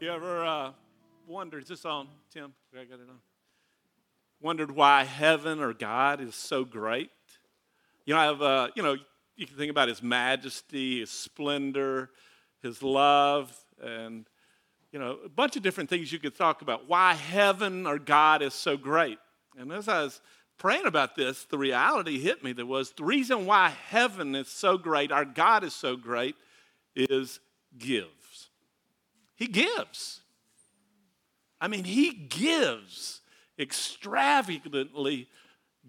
You ever uh, wondered, is this on, Tim? I got it on. Wondered why heaven or God is so great? You know, I have, uh, you know, you can think about his majesty, his splendor, his love, and, you know, a bunch of different things you could talk about. Why heaven or God is so great. And as I was praying about this, the reality hit me. There was the reason why heaven is so great, our God is so great, is gives. He gives. I mean, He gives extravagantly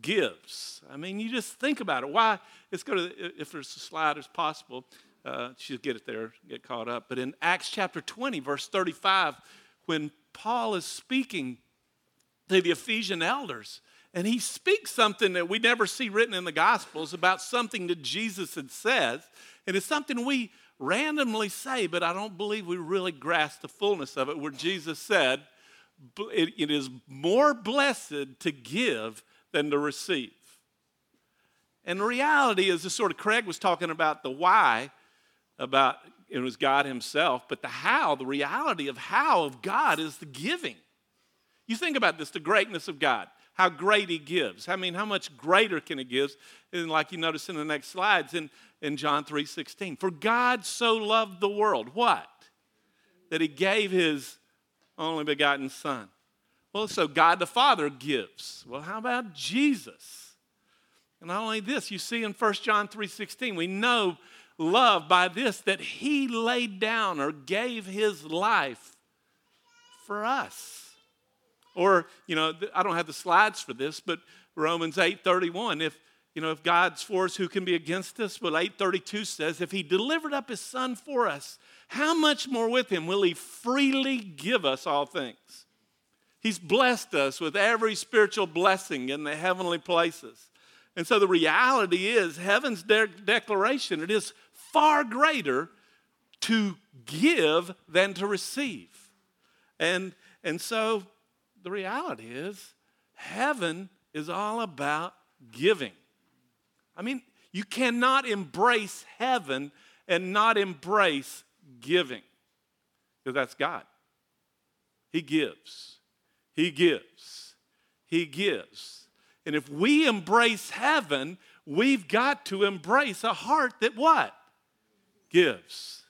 gives. I mean, you just think about it. Why? Let's go to, if there's a slide as possible, uh, she'll get it there, get caught up. But in Acts chapter 20, verse 35, when Paul is speaking to the Ephesian elders, and he speaks something that we never see written in the Gospels about something that Jesus had said, and it's something we randomly say, but I don't believe we really grasp the fullness of it, where Jesus said, it is more blessed to give than to receive. And the reality is, this sort of Craig was talking about the why, about it was God Himself, but the how, the reality of how of God is the giving. You think about this, the greatness of God, how great He gives. I mean, how much greater can He give? And like you notice in the next slides in, in John 3 16. For God so loved the world. What? That He gave His only begotten Son. Well, so God the Father gives. Well, how about Jesus? And not only this, you see in 1 John 3:16, we know love by this that he laid down or gave his life for us. Or, you know, I don't have the slides for this, but Romans 8:31, if you know, if God's for us, who can be against us? Well, 832 says, if he delivered up his son for us, how much more with him will he freely give us all things? He's blessed us with every spiritual blessing in the heavenly places. And so the reality is, heaven's de- declaration, it is far greater to give than to receive. And, and so the reality is, heaven is all about giving. I mean, you cannot embrace heaven and not embrace giving because that's God. He gives. He gives. He gives. And if we embrace heaven, we've got to embrace a heart that what? Gives.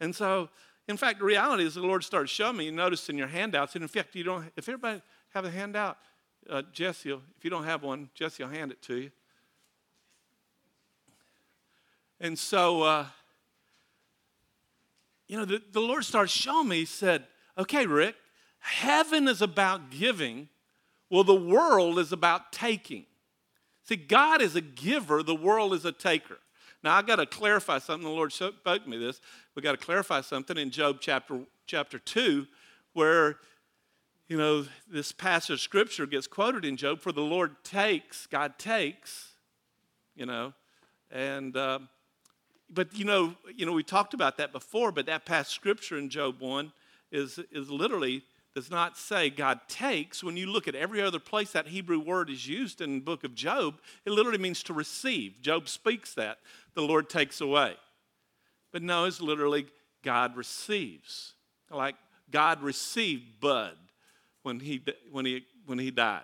And so, in fact, the reality is the Lord starts showing me, you notice in your handouts, and in fact, you don't, if everybody have a handout, uh, Jesse, if you don't have one, Jesse will hand it to you. And so, uh, you know, the, the Lord starts showing me, he said, okay, Rick, heaven is about giving. Well, the world is about taking. See, God is a giver, the world is a taker. Now, I got to clarify something. The Lord spoke me this. We got to clarify something in Job chapter, chapter 2, where, you know, this passage of scripture gets quoted in Job for the Lord takes, God takes, you know, and uh, but you know, you know, we talked about that before, but that past scripture in Job 1 is, is literally does not say God takes. When you look at every other place that Hebrew word is used in the book of Job, it literally means to receive. Job speaks that. The Lord takes away. But no, it's literally God receives. Like God received Bud when he, when he, when he died.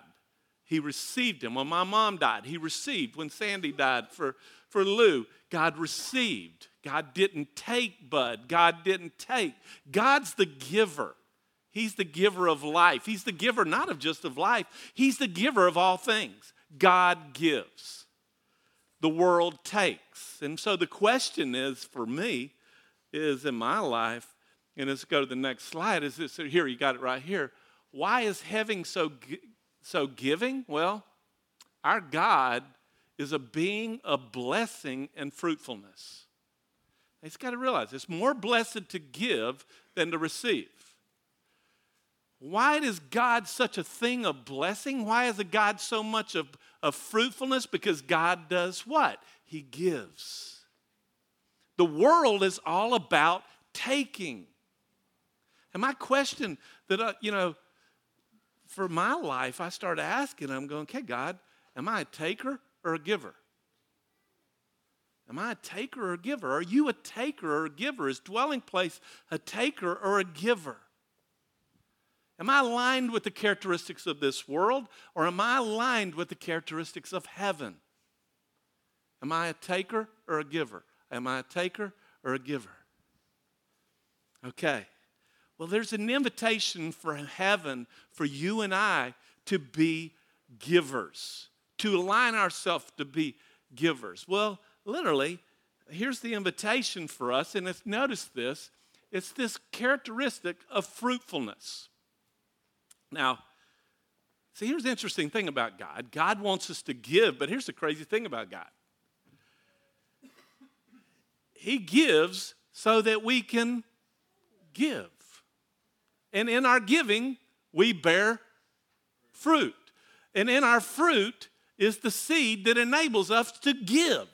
He received him. When my mom died, he received. When Sandy died for, for Lou, God received. God didn't take Bud. God didn't take. God's the giver. He's the giver of life. He's the giver not of just of life, He's the giver of all things. God gives. The world takes. And so the question is for me, is in my life, and let's go to the next slide, is this here, you got it right here. Why is heaven so, so giving? Well, our God is a being of blessing and fruitfulness. He's got to realize it's more blessed to give than to receive. Why is God such a thing of blessing? Why is God so much of, of fruitfulness? Because God does what? He gives. The world is all about taking. And my question that, uh, you know, for my life, I started asking, I'm going, okay, God, am I a taker or a giver? Am I a taker or a giver? Are you a taker or a giver? Is dwelling place a taker or a giver? Am I aligned with the characteristics of this world or am I aligned with the characteristics of heaven? Am I a taker or a giver? Am I a taker or a giver? Okay. Well, there's an invitation for heaven for you and I to be givers, to align ourselves to be givers. Well, literally, here's the invitation for us, and it's notice this it's this characteristic of fruitfulness. Now, see, here's the interesting thing about God God wants us to give, but here's the crazy thing about God He gives so that we can give. And in our giving, we bear fruit. And in our fruit is the seed that enables us to give.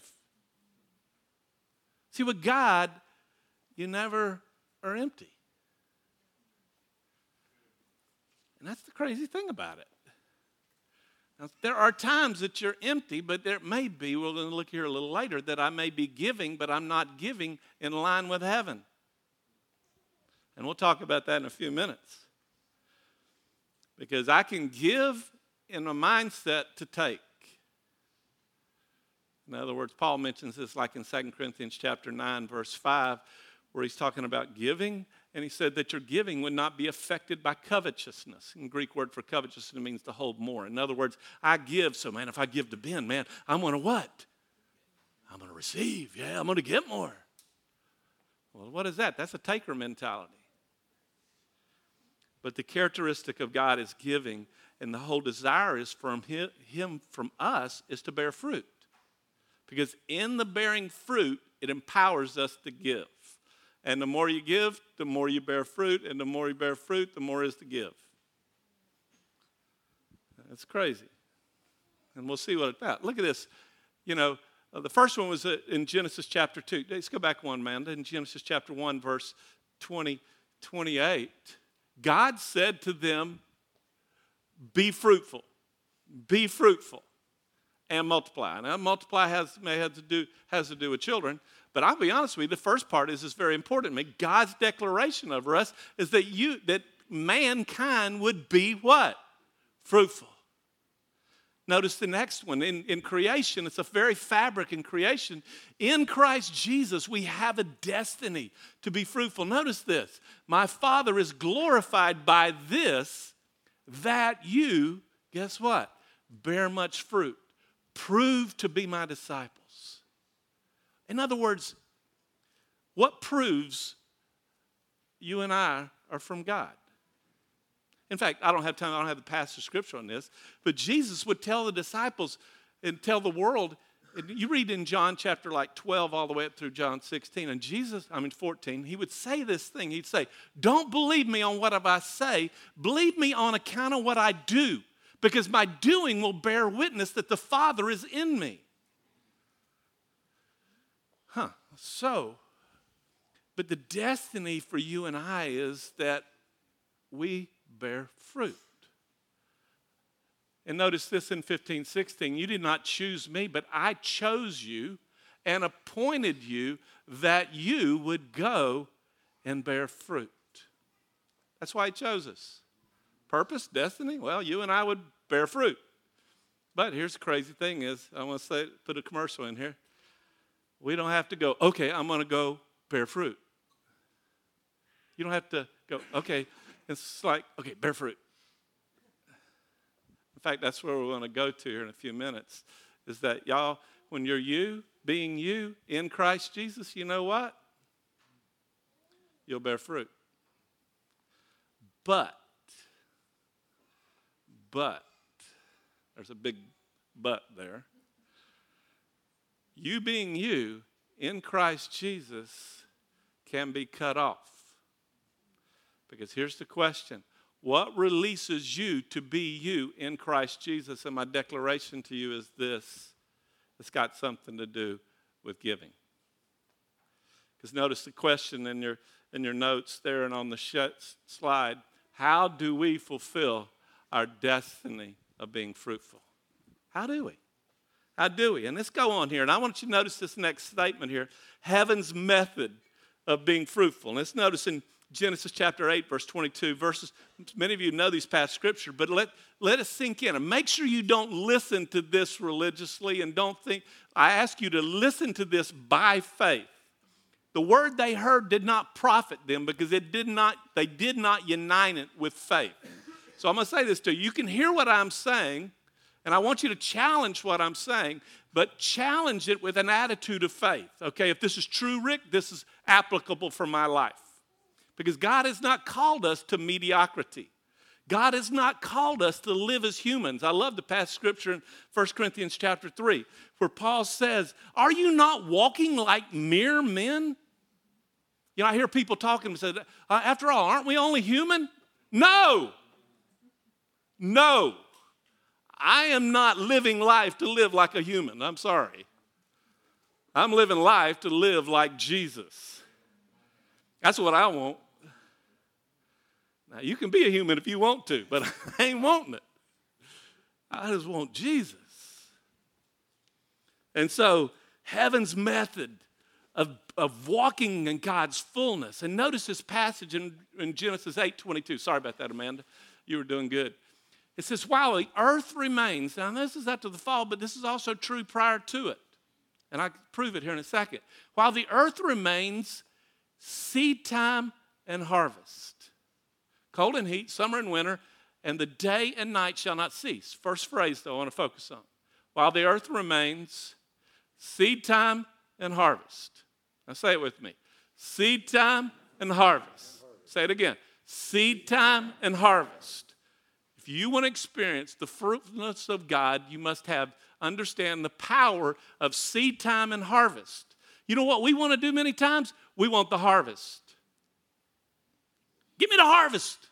See, with God, you never are empty. And that's the crazy thing about it. Now, there are times that you're empty, but there may be, we're going to look here a little later, that I may be giving, but I'm not giving in line with heaven. And we'll talk about that in a few minutes. Because I can give in a mindset to take. In other words, Paul mentions this like in 2 Corinthians chapter 9, verse 5, where he's talking about giving, and he said that your giving would not be affected by covetousness. And Greek word for covetousness means to hold more. In other words, I give, so man, if I give to Ben, man, I'm gonna what? I'm gonna receive. Yeah, I'm gonna get more. Well, what is that? That's a taker mentality. But the characteristic of God is giving, and the whole desire is from him, him from us is to bear fruit. Because in the bearing fruit, it empowers us to give. And the more you give, the more you bear fruit, and the more you bear fruit, the more is to give. That's crazy. And we'll see what it's about. Look at this. You know, uh, the first one was uh, in Genesis chapter 2. Let's go back one, man. In Genesis chapter 1, verse 20, 28. God said to them, Be fruitful, be fruitful, and multiply. Now, multiply has, may have to do, has to do with children, but I'll be honest with you, the first part is, is very important to me. God's declaration over us is that you that mankind would be what? Fruitful. Notice the next one. In, in creation, it's a very fabric in creation. In Christ Jesus, we have a destiny to be fruitful. Notice this My Father is glorified by this, that you, guess what? Bear much fruit. Prove to be my disciples. In other words, what proves you and I are from God? In fact, I don't have time, I don't have the passage of scripture on this, but Jesus would tell the disciples and tell the world. And you read in John chapter like 12 all the way up through John 16, and Jesus, I mean 14, he would say this thing. He'd say, Don't believe me on what I say, believe me on account of what I do, because my doing will bear witness that the Father is in me. Huh. So, but the destiny for you and I is that we bear fruit. And notice this in 15, 16. You did not choose me, but I chose you and appointed you that you would go and bear fruit. That's why he chose us. Purpose, destiny, well, you and I would bear fruit. But here's the crazy thing is, I want to say, put a commercial in here. We don't have to go, okay, I'm going to go bear fruit. You don't have to go, okay, it's like, okay, bear fruit. In fact, that's where we're going to go to here in a few minutes. Is that y'all, when you're you, being you in Christ Jesus, you know what? You'll bear fruit. But, but, there's a big but there. You being you in Christ Jesus can be cut off. Because here's the question What releases you to be you in Christ Jesus? And my declaration to you is this it's got something to do with giving. Because notice the question in your, in your notes there and on the sh- slide how do we fulfill our destiny of being fruitful? How do we? How do we? And let's go on here. And I want you to notice this next statement here heaven's method of being fruitful. And let's notice in Genesis chapter 8, verse 22, verses, many of you know these past scripture, but let, let it sink in. And make sure you don't listen to this religiously and don't think, I ask you to listen to this by faith. The word they heard did not profit them because it did not, they did not unite it with faith. So I'm going to say this to you. You can hear what I'm saying, and I want you to challenge what I'm saying, but challenge it with an attitude of faith. Okay, if this is true, Rick, this is applicable for my life. Because God has not called us to mediocrity. God has not called us to live as humans. I love the past scripture in 1 Corinthians chapter 3, where Paul says, Are you not walking like mere men? You know, I hear people talking and say, uh, After all, aren't we only human? No. No. I am not living life to live like a human. I'm sorry. I'm living life to live like Jesus. That's what I want. Now, you can be a human if you want to, but I ain't wanting it. I just want Jesus. And so, heaven's method of, of walking in God's fullness. And notice this passage in, in Genesis 8 22. Sorry about that, Amanda. You were doing good. It says, while the earth remains, now this is after the fall, but this is also true prior to it. And I prove it here in a second. While the earth remains, seed time and harvest, cold and heat, summer and winter, and the day and night shall not cease. First phrase, though, I want to focus on. While the earth remains, seed time and harvest. Now say it with me seed time and harvest. Say it again seed time and harvest you want to experience the fruitfulness of God, you must have understand the power of seed time and harvest. You know what we want to do many times? We want the harvest. Give me the harvest.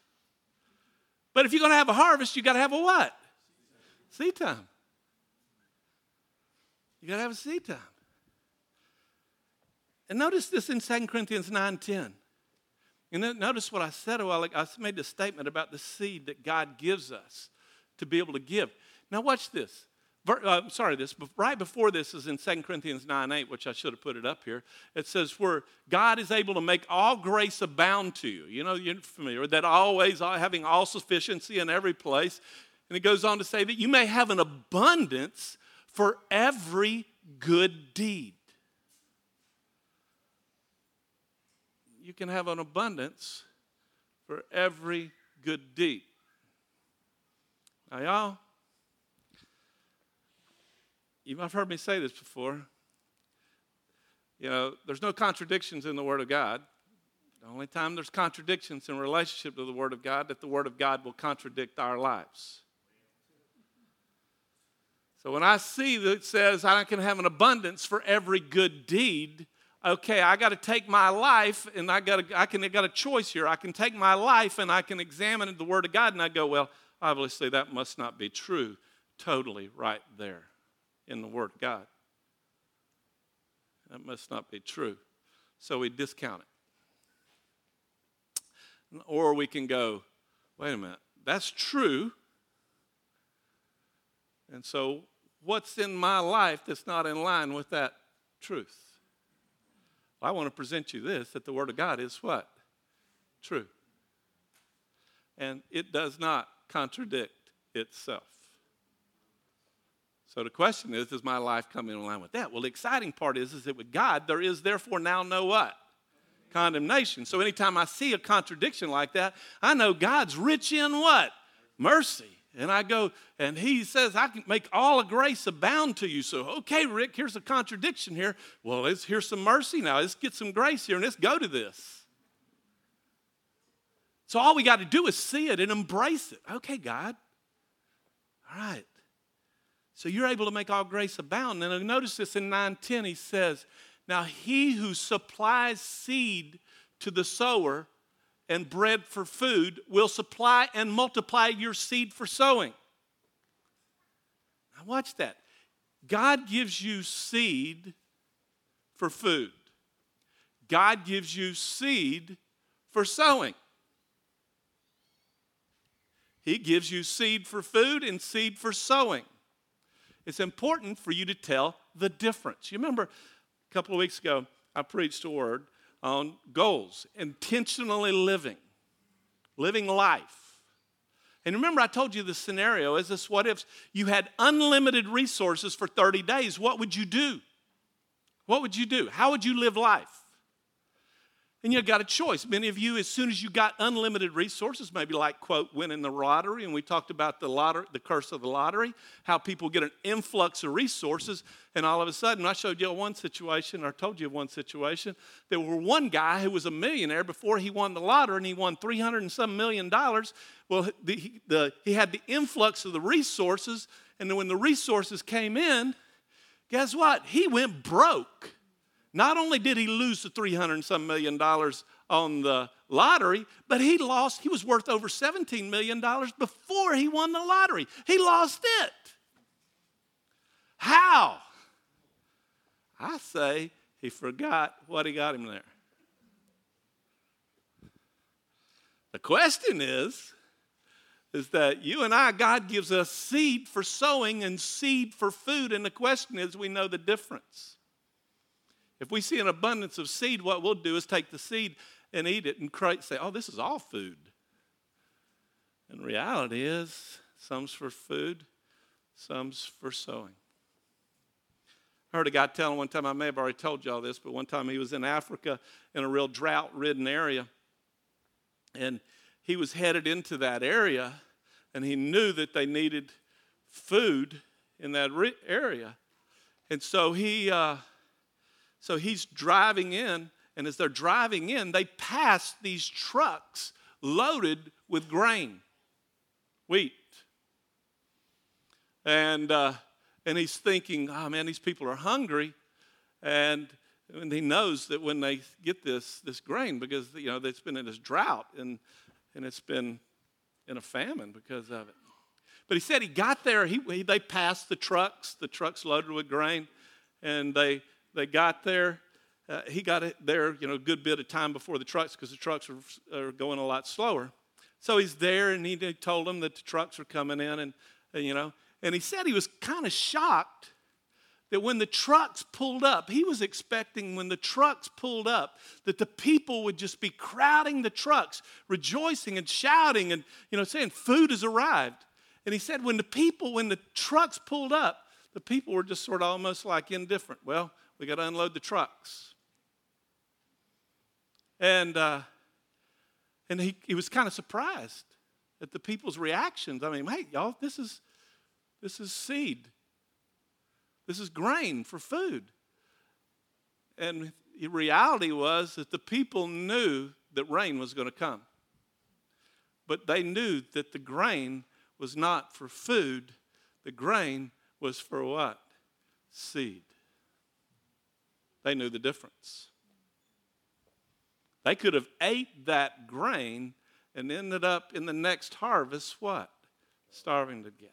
But if you're going to have a harvest, you got to have a what? Seed time. You got to have a seed time. And notice this in 2 Corinthians 9 10. And notice what I said a while ago. I made the statement about the seed that God gives us to be able to give. Now, watch this. Uh, sorry, this right before this is in 2 Corinthians 9 8, which I should have put it up here. It says, Where God is able to make all grace abound to you. You know, you're familiar that always having all sufficiency in every place. And it goes on to say that you may have an abundance for every good deed. You can have an abundance for every good deed. Now, y'all, you might have heard me say this before. You know, there's no contradictions in the Word of God. The only time there's contradictions in relationship to the Word of God, that the Word of God will contradict our lives. So when I see that it says I can have an abundance for every good deed, okay, I got to take my life and I got I can I got a choice here. I can take my life and I can examine the Word of God and I go, well, obviously that must not be true. Totally right there in the Word of God. That must not be true. So we discount it. Or we can go, wait a minute, that's true. And so, what's in my life that's not in line with that truth? I want to present you this that the Word of God is what? True. And it does not contradict itself. So the question is, is my life coming in line with that? Well, the exciting part is, is that with God, there is therefore now no what? Condemnation. So anytime I see a contradiction like that, I know God's rich in what? Mercy. And I go, and he says, I can make all of grace abound to you. So, okay, Rick, here's a contradiction here. Well, let's, here's some mercy now. Let's get some grace here and let's go to this. So, all we got to do is see it and embrace it. Okay, God. All right. So, you're able to make all grace abound. And notice this in 910, he says, Now, he who supplies seed to the sower and bread for food will supply and multiply your seed for sowing. Now, watch that. God gives you seed for food, God gives you seed for sowing. He gives you seed for food and seed for sowing. it's important for you to tell the difference. You remember a couple of weeks ago, I preached a word on goals, intentionally living, living life. And remember, I told you the scenario is this what if you had unlimited resources for 30 days? What would you do? What would you do? How would you live life? And you got a choice. Many of you, as soon as you got unlimited resources, maybe like quote winning the lottery, and we talked about the lottery, the curse of the lottery, how people get an influx of resources, and all of a sudden, I showed you one situation, or told you one situation. There were one guy who was a millionaire before he won the lottery, and he won three hundred and some million dollars. Well, the, the, he had the influx of the resources, and then when the resources came in, guess what? He went broke. Not only did he lose the 300 and some million dollars on the lottery, but he lost, he was worth over 17 million dollars before he won the lottery. He lost it. How? I say he forgot what he got him there. The question is, is that you and I, God gives us seed for sowing and seed for food. And the question is, we know the difference. If we see an abundance of seed, what we'll do is take the seed and eat it and say, oh, this is all food. And reality is, some's for food, some's for sowing. I heard a guy telling one time, I may have already told y'all this, but one time he was in Africa in a real drought ridden area. And he was headed into that area, and he knew that they needed food in that area. And so he, uh, so he's driving in, and as they're driving in, they pass these trucks loaded with grain, wheat. And, uh, and he's thinking, oh man, these people are hungry. And, and he knows that when they get this, this grain, because you know it's been in this drought and, and it's been in a famine because of it. But he said he got there, he, he, they passed the trucks, the trucks loaded with grain, and they they got there. Uh, he got there, you know, a good bit of time before the trucks because the trucks are, are, going a lot slower. So he's there, and he, told them that the trucks were coming in, and, and you know, and he said he was kind of shocked that when the trucks pulled up, he was expecting when the trucks pulled up that the people would just be crowding the trucks, rejoicing and shouting and you know saying food has arrived. And he said when the people when the trucks pulled up, the people were just sort of almost like indifferent. Well, we got to unload the trucks. And, uh, and he, he was kind of surprised at the people's reactions. I mean, hey, y'all, this is, this is seed. This is grain for food. And the reality was that the people knew that rain was going to come. But they knew that the grain was not for food, the grain was for what? Seed. They knew the difference. They could have ate that grain and ended up in the next harvest what? Starving to death.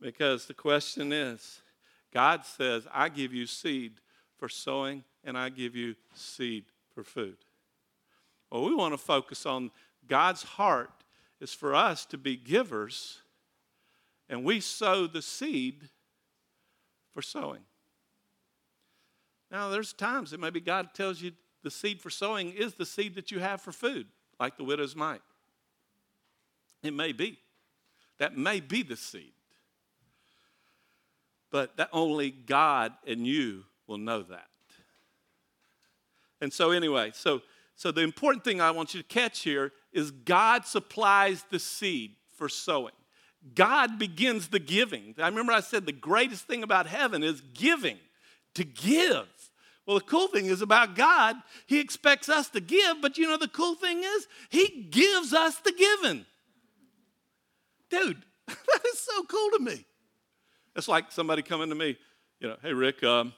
Because the question is God says, I give you seed for sowing and I give you seed for food. Well, we want to focus on God's heart is for us to be givers and we sow the seed for sowing. Now, there's times that maybe God tells you the seed for sowing is the seed that you have for food, like the widow's mite. It may be. That may be the seed. But that only God and you will know that. And so, anyway, so, so the important thing I want you to catch here is God supplies the seed for sowing. God begins the giving. I remember I said the greatest thing about heaven is giving, to give. Well, the cool thing is about God, He expects us to give, but you know the cool thing is, He gives us the giving. Dude, that is so cool to me. It's like somebody coming to me, you know, hey, Rick, um,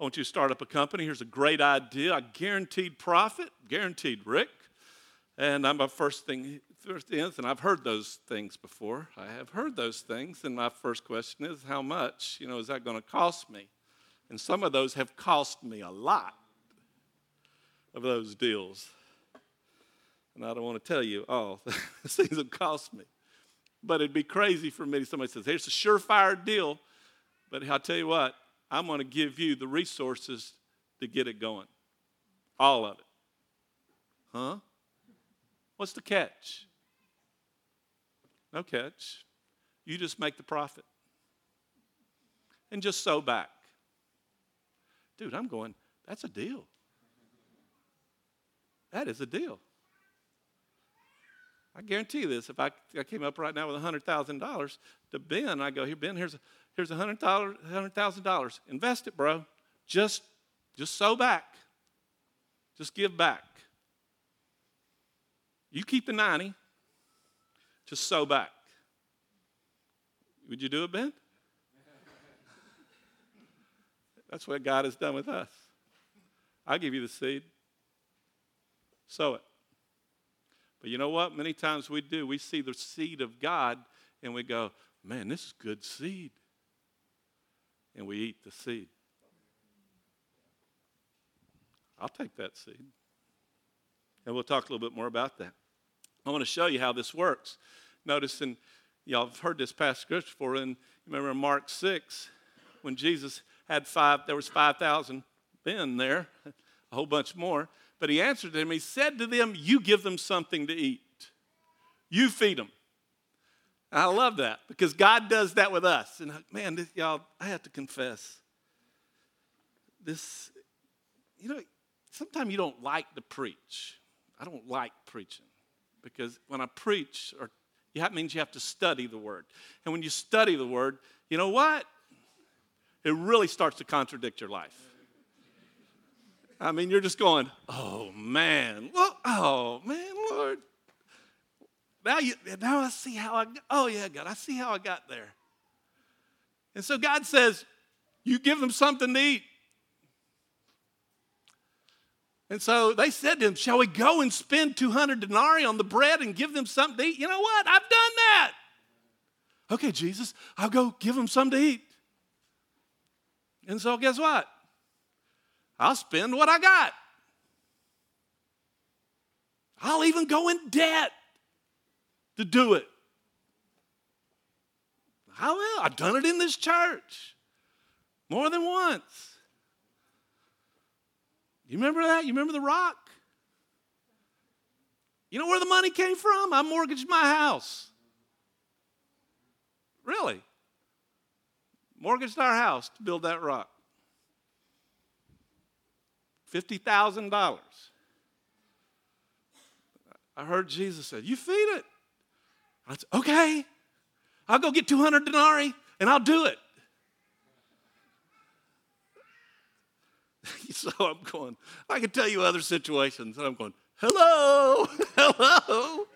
I want you to start up a company. Here's a great idea. I guaranteed profit, guaranteed, Rick. And I'm a first thing, first thing and I've heard those things before. I have heard those things. And my first question is, how much, you know, is that going to cost me? And some of those have cost me a lot of those deals. And I don't want to tell you all these things have cost me. but it'd be crazy for me. Somebody says, here's a surefire deal, but I'll tell you what, I'm going to give you the resources to get it going. All of it. Huh? What's the catch? No catch. You just make the profit and just sow back. Dude, I'm going, that's a deal. That is a deal. I guarantee you this. If I, I came up right now with $100,000 to Ben, I go, here, Ben, here's, here's $100,000. $100, Invest it, bro. Just, just sow back. Just give back. You keep the 90, just sow back. Would you do it, Ben? That's what God has done with us. I'll give you the seed. Sow it. But you know what? Many times we do. We see the seed of God and we go, man, this is good seed. And we eat the seed. I'll take that seed. And we'll talk a little bit more about that. I want to show you how this works. Notice, and y'all have heard this past scripture before, and remember in Mark 6, when Jesus had five, there was 5,000 men there, a whole bunch more. But he answered them, he said to them, You give them something to eat. You feed them. I love that because God does that with us. And man, this, y'all, I have to confess. This, you know, sometimes you don't like to preach. I don't like preaching because when I preach, or that means you have to study the word. And when you study the word, you know what? It really starts to contradict your life. I mean, you're just going, oh man, oh man, Lord. Now you now I see how I oh yeah, God, I see how I got there. And so God says, you give them something to eat. And so they said to him, Shall we go and spend 200 denarii on the bread and give them something to eat? You know what? I've done that. Okay, Jesus, I'll go give them something to eat. And so, guess what? I'll spend what I got. I'll even go in debt to do it. I will. I've done it in this church more than once. You remember that? You remember the rock? You know where the money came from? I mortgaged my house. Really? Mortgaged our house to build that rock. $50,000. I heard Jesus said, You feed it. I said, Okay, I'll go get 200 denarii and I'll do it. so I'm going, I can tell you other situations, and I'm going, Hello, hello.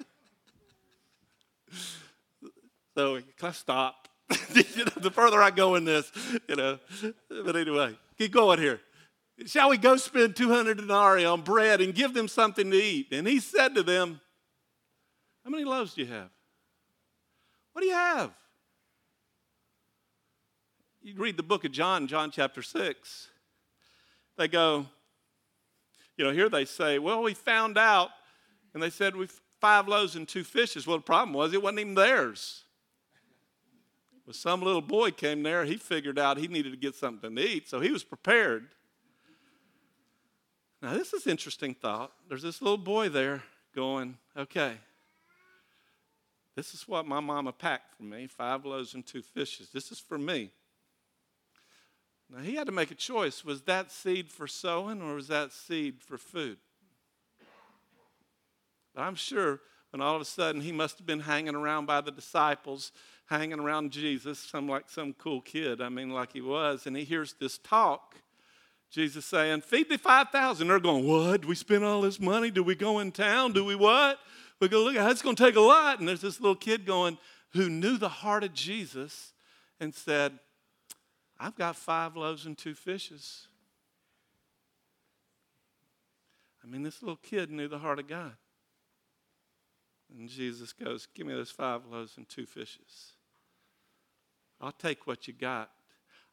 So can I stop? the further I go in this, you know. But anyway, keep going here. Shall we go spend 200 denarii on bread and give them something to eat? And he said to them, How many loaves do you have? What do you have? You read the book of John, John chapter 6. They go, you know, here they say, Well, we found out, and they said, We've five loaves and two fishes. Well, the problem was it wasn't even theirs. Well, some little boy came there, he figured out he needed to get something to eat, so he was prepared. Now, this is interesting thought. There's this little boy there going, okay, this is what my mama packed for me five loaves and two fishes. This is for me. Now, he had to make a choice. Was that seed for sowing or was that seed for food? But I'm sure when all of a sudden he must have been hanging around by the disciples, hanging around Jesus, some like some cool kid, I mean, like he was, and he hears this talk Jesus saying, Feed the 5,000. They're going, What? Do we spend all this money? Do we go in town? Do we what? We go, Look, that's going to take a lot. And there's this little kid going, who knew the heart of Jesus and said, I've got five loaves and two fishes. I mean, this little kid knew the heart of God. And Jesus goes, Give me those five loaves and two fishes. I'll take what you got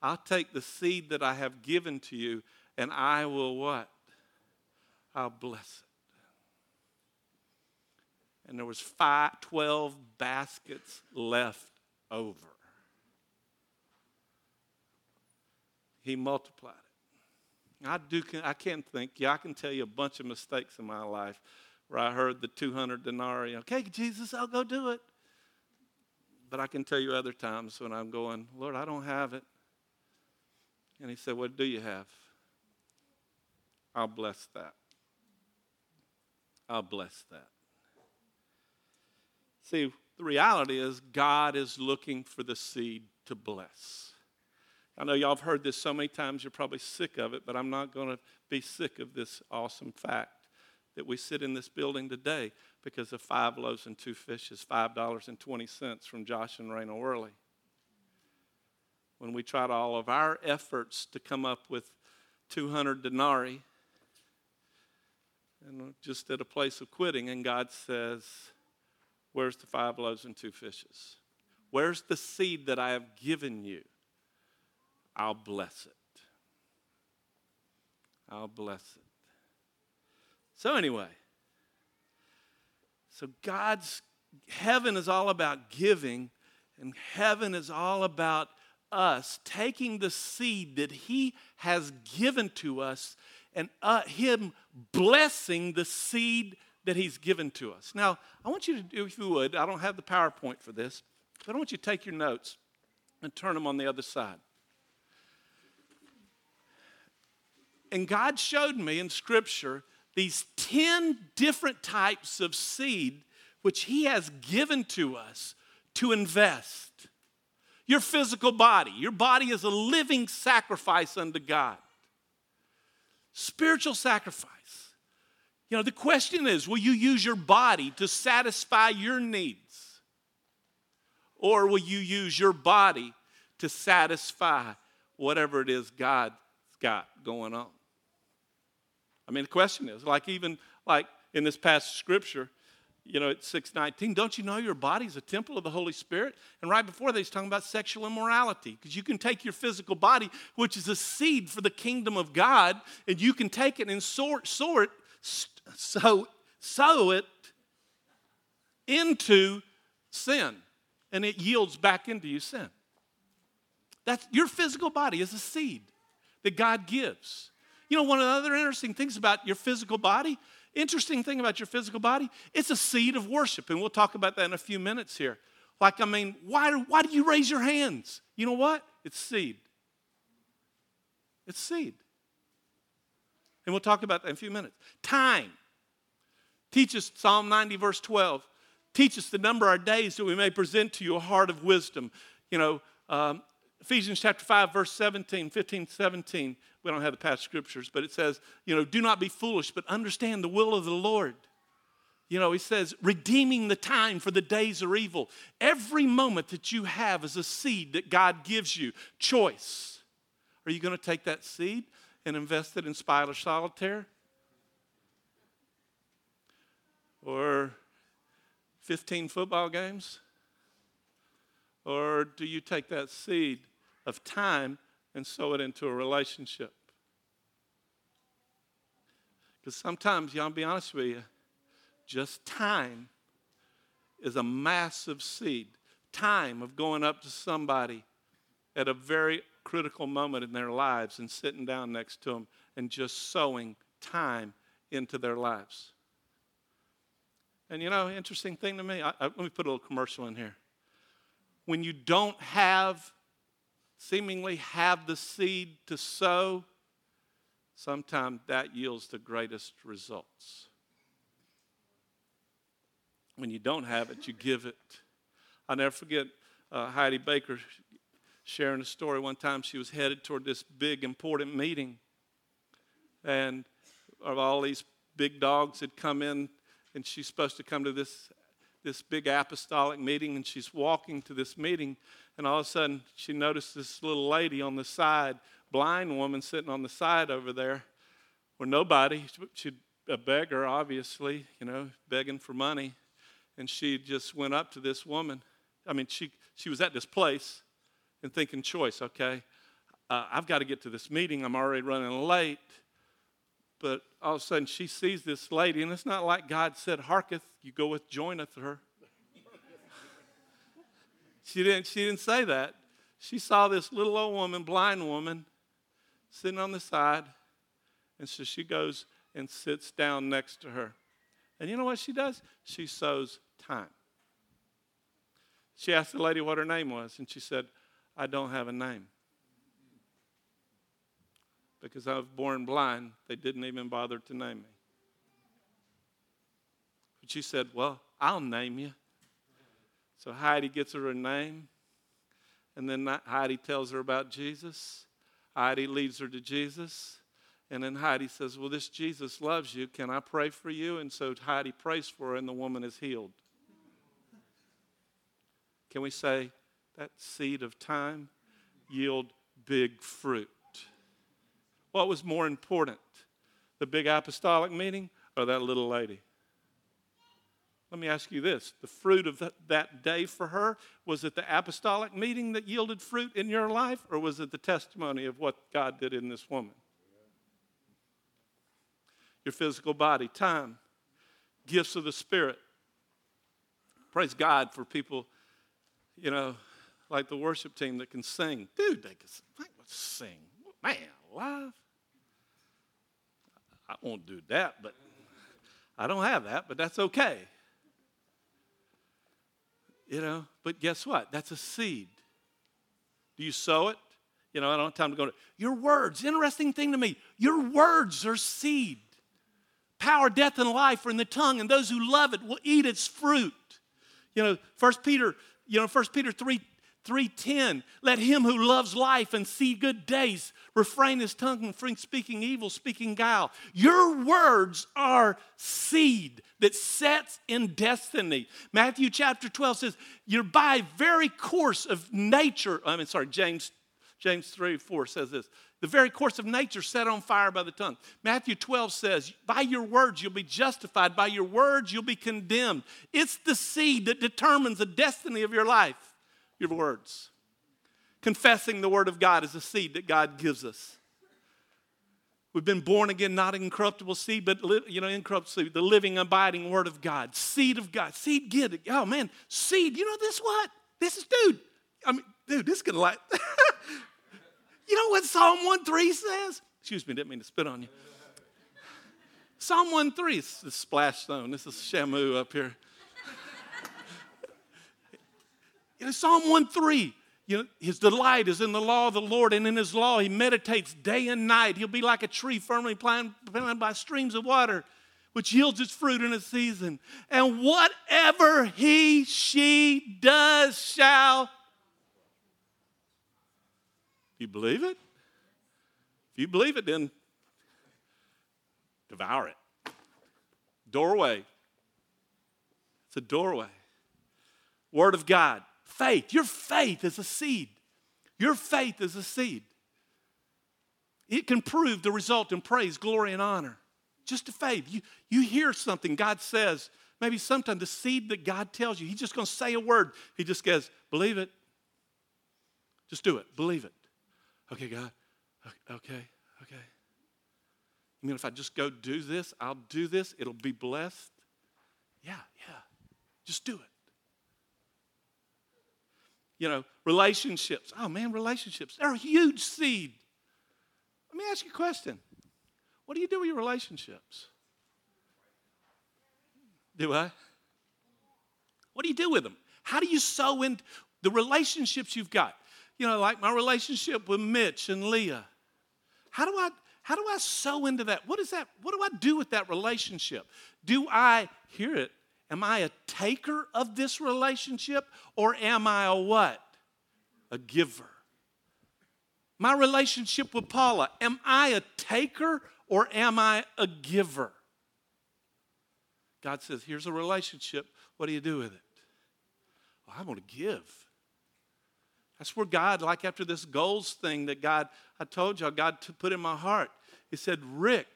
I'll take the seed that I have given to you and I will what? I'll bless it. and there was five, 12 baskets left over. He multiplied it. I, do, I can't think, yeah, I can tell you a bunch of mistakes in my life where I heard the 200 denarii. Okay, Jesus, I'll go do it. But I can tell you other times when I'm going, Lord, I don't have it. And he said, What do you have? I'll bless that. I'll bless that. See, the reality is God is looking for the seed to bless. I know y'all have heard this so many times, you're probably sick of it, but I'm not going to be sick of this awesome fact that we sit in this building today because of five loaves and two fishes, $5.20 from Josh and Raina Worley. When we tried all of our efforts to come up with 200 denarii, and just at a place of quitting, and God says, Where's the five loaves and two fishes? Where's the seed that I have given you? I'll bless it. I'll bless it. So, anyway, so God's heaven is all about giving, and heaven is all about us taking the seed that He has given to us and uh, Him blessing the seed that He's given to us. Now, I want you to do, if you would, I don't have the PowerPoint for this, but I want you to take your notes and turn them on the other side. And God showed me in Scripture these 10 different types of seed which He has given to us to invest. Your physical body, your body is a living sacrifice unto God. Spiritual sacrifice. You know, the question is will you use your body to satisfy your needs? Or will you use your body to satisfy whatever it is God's got going on? I mean, the question is like, even like in this of scripture, you know, at 619, don't you know your body is a temple of the Holy Spirit? And right before that, he's talking about sexual immorality. Because you can take your physical body, which is a seed for the kingdom of God, and you can take it and sort, sort, sow, sow it into sin. And it yields back into you sin. That's your physical body is a seed that God gives. You know, one of the other interesting things about your physical body Interesting thing about your physical body, it's a seed of worship, and we'll talk about that in a few minutes here. Like, I mean, why, why do you raise your hands? You know what? It's seed. It's seed. And we'll talk about that in a few minutes. Time. Teach us, Psalm 90, verse 12. Teach us the number of our days that we may present to you a heart of wisdom. You know, um, Ephesians chapter 5, verse 17, 15, 17 we don't have the past scriptures, but it says, you know, do not be foolish, but understand the will of the Lord. You know, he says, redeeming the time for the days are evil. Every moment that you have is a seed that God gives you. Choice. Are you going to take that seed and invest it in spider solitaire? Or 15 football games? Or do you take that seed of time and sow it into a relationship. Because sometimes, y'all be honest with you, just time is a massive seed. Time of going up to somebody at a very critical moment in their lives and sitting down next to them and just sowing time into their lives. And you know, interesting thing to me, I, I, let me put a little commercial in here. When you don't have seemingly have the seed to sow, sometimes that yields the greatest results. When you don't have it, you give it. I'll never forget uh, Heidi Baker sharing a story. One time she was headed toward this big, important meeting, and of all these big dogs had come in, and she's supposed to come to this this big apostolic meeting, and she's walking to this meeting, and all of a sudden she noticed this little lady on the side, blind woman sitting on the side over there, where nobody, she'd a beggar, obviously, you know, begging for money, and she just went up to this woman. I mean, she she was at this place and thinking choice. Okay, uh, I've got to get to this meeting. I'm already running late. but all of a sudden she sees this lady, and it's not like God said, Harketh, you go with joineth her. she, didn't, she didn't say that. She saw this little old woman, blind woman, sitting on the side, and so she goes and sits down next to her. And you know what she does? She sows time. She asked the lady what her name was, and she said, I don't have a name. Because I was born blind, they didn't even bother to name me. But she said, Well, I'll name you. So Heidi gets her a name, and then Heidi tells her about Jesus. Heidi leads her to Jesus. And then Heidi says, Well, this Jesus loves you. Can I pray for you? And so Heidi prays for her, and the woman is healed. Can we say that seed of time yield big fruit? What was more important, the big apostolic meeting or that little lady? Let me ask you this the fruit of that day for her, was it the apostolic meeting that yielded fruit in your life, or was it the testimony of what God did in this woman? Your physical body, time, gifts of the Spirit. Praise God for people you know, like the worship team that can sing. Dude, they can sing. Man, live. I won't do that, but I don't have that, but that's okay. You know, but guess what? That's a seed. Do you sow it? You know, I don't have time to go to your words. Interesting thing to me. Your words are seed. Power, death, and life are in the tongue, and those who love it will eat its fruit. You know, First Peter you know, First Peter 3 3:10 let him who loves life and see good days refrain his tongue from speaking evil speaking guile your words are seed that sets in destiny matthew chapter 12 says you're by very course of nature i mean sorry james james 3 4 says this the very course of nature set on fire by the tongue. Matthew 12 says, By your words you'll be justified, by your words you'll be condemned. It's the seed that determines the destiny of your life, your words. Confessing the word of God is a seed that God gives us. We've been born again, not incorruptible seed, but you know, incorruptible seed, the living, abiding word of God, seed of God, seed get Oh man, seed. You know this what? This is dude. I mean, dude, this is gonna like. You know what Psalm 1 3 says? Excuse me, didn't mean to spit on you. Psalm 1 3 is splash stone. This is Shamu up here. Know, Psalm 1 3. You know, his delight is in the law of the Lord, and in his law he meditates day and night. He'll be like a tree firmly planted by streams of water, which yields its fruit in its season. And whatever he, she does shall Do you believe it? If you believe it, then devour it. Doorway. It's a doorway. Word of God. Faith. Your faith is a seed. Your faith is a seed. It can prove the result in praise, glory, and honor. Just a faith. You, you hear something God says, maybe sometimes the seed that God tells you, He's just going to say a word. He just goes, believe it. Just do it. Believe it. Okay, God. Okay, okay. I mean, if I just go do this, I'll do this, it'll be blessed. Yeah, yeah. Just do it. You know, relationships. Oh man, relationships. They're a huge seed. Let me ask you a question. What do you do with your relationships? Do I? What do you do with them? How do you sow in the relationships you've got? you know, like my relationship with Mitch and Leah. How do I how do I sow into that? What is that? What do I do with that relationship? Do I hear it? Am I a taker of this relationship or am I a what? A giver. My relationship with Paula, am I a taker or am I a giver? God says, here's a relationship. What do you do with it? Well, I'm going to give. That's where God, like after this goals thing that God, I told y'all, God put in my heart. He said, Rick,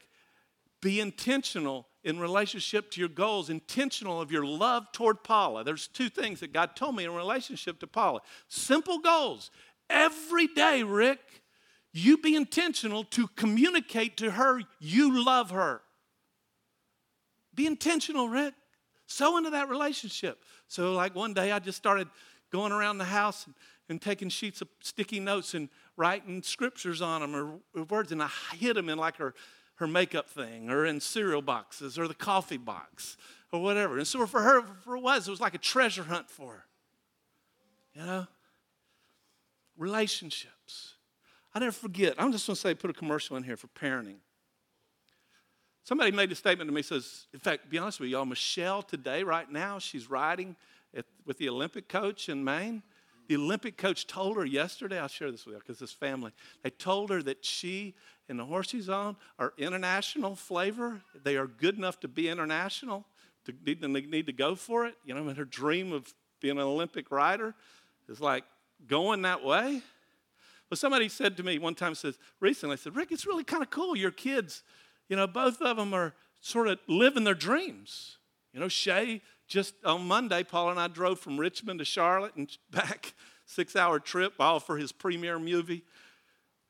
be intentional in relationship to your goals, intentional of your love toward Paula. There's two things that God told me in relationship to Paula. Simple goals. Every day, Rick, you be intentional to communicate to her you love her. Be intentional, Rick. So into that relationship. So, like one day, I just started going around the house and, and taking sheets of sticky notes and writing scriptures on them or, or words, and I hid them in like her, her makeup thing or in cereal boxes or the coffee box or whatever. And so for her, for it was, it was like a treasure hunt for her. You know? Relationships. I never forget. I'm just going to say, put a commercial in here for parenting. Somebody made a statement to me, says, in fact, be honest with y'all, Michelle today, right now, she's riding at, with the Olympic coach in Maine. The Olympic coach told her yesterday, I'll share this with you because this family, they told her that she and the horse she's on are international flavor. They are good enough to be international, to need, to need to go for it. You know, and her dream of being an Olympic rider is like going that way. Well, somebody said to me one time, says recently, I said, Rick, it's really kind of cool. Your kids you know, both of them are sort of living their dreams. You know, Shay, just on Monday, Paul and I drove from Richmond to Charlotte and back, six hour trip, all for his premiere movie,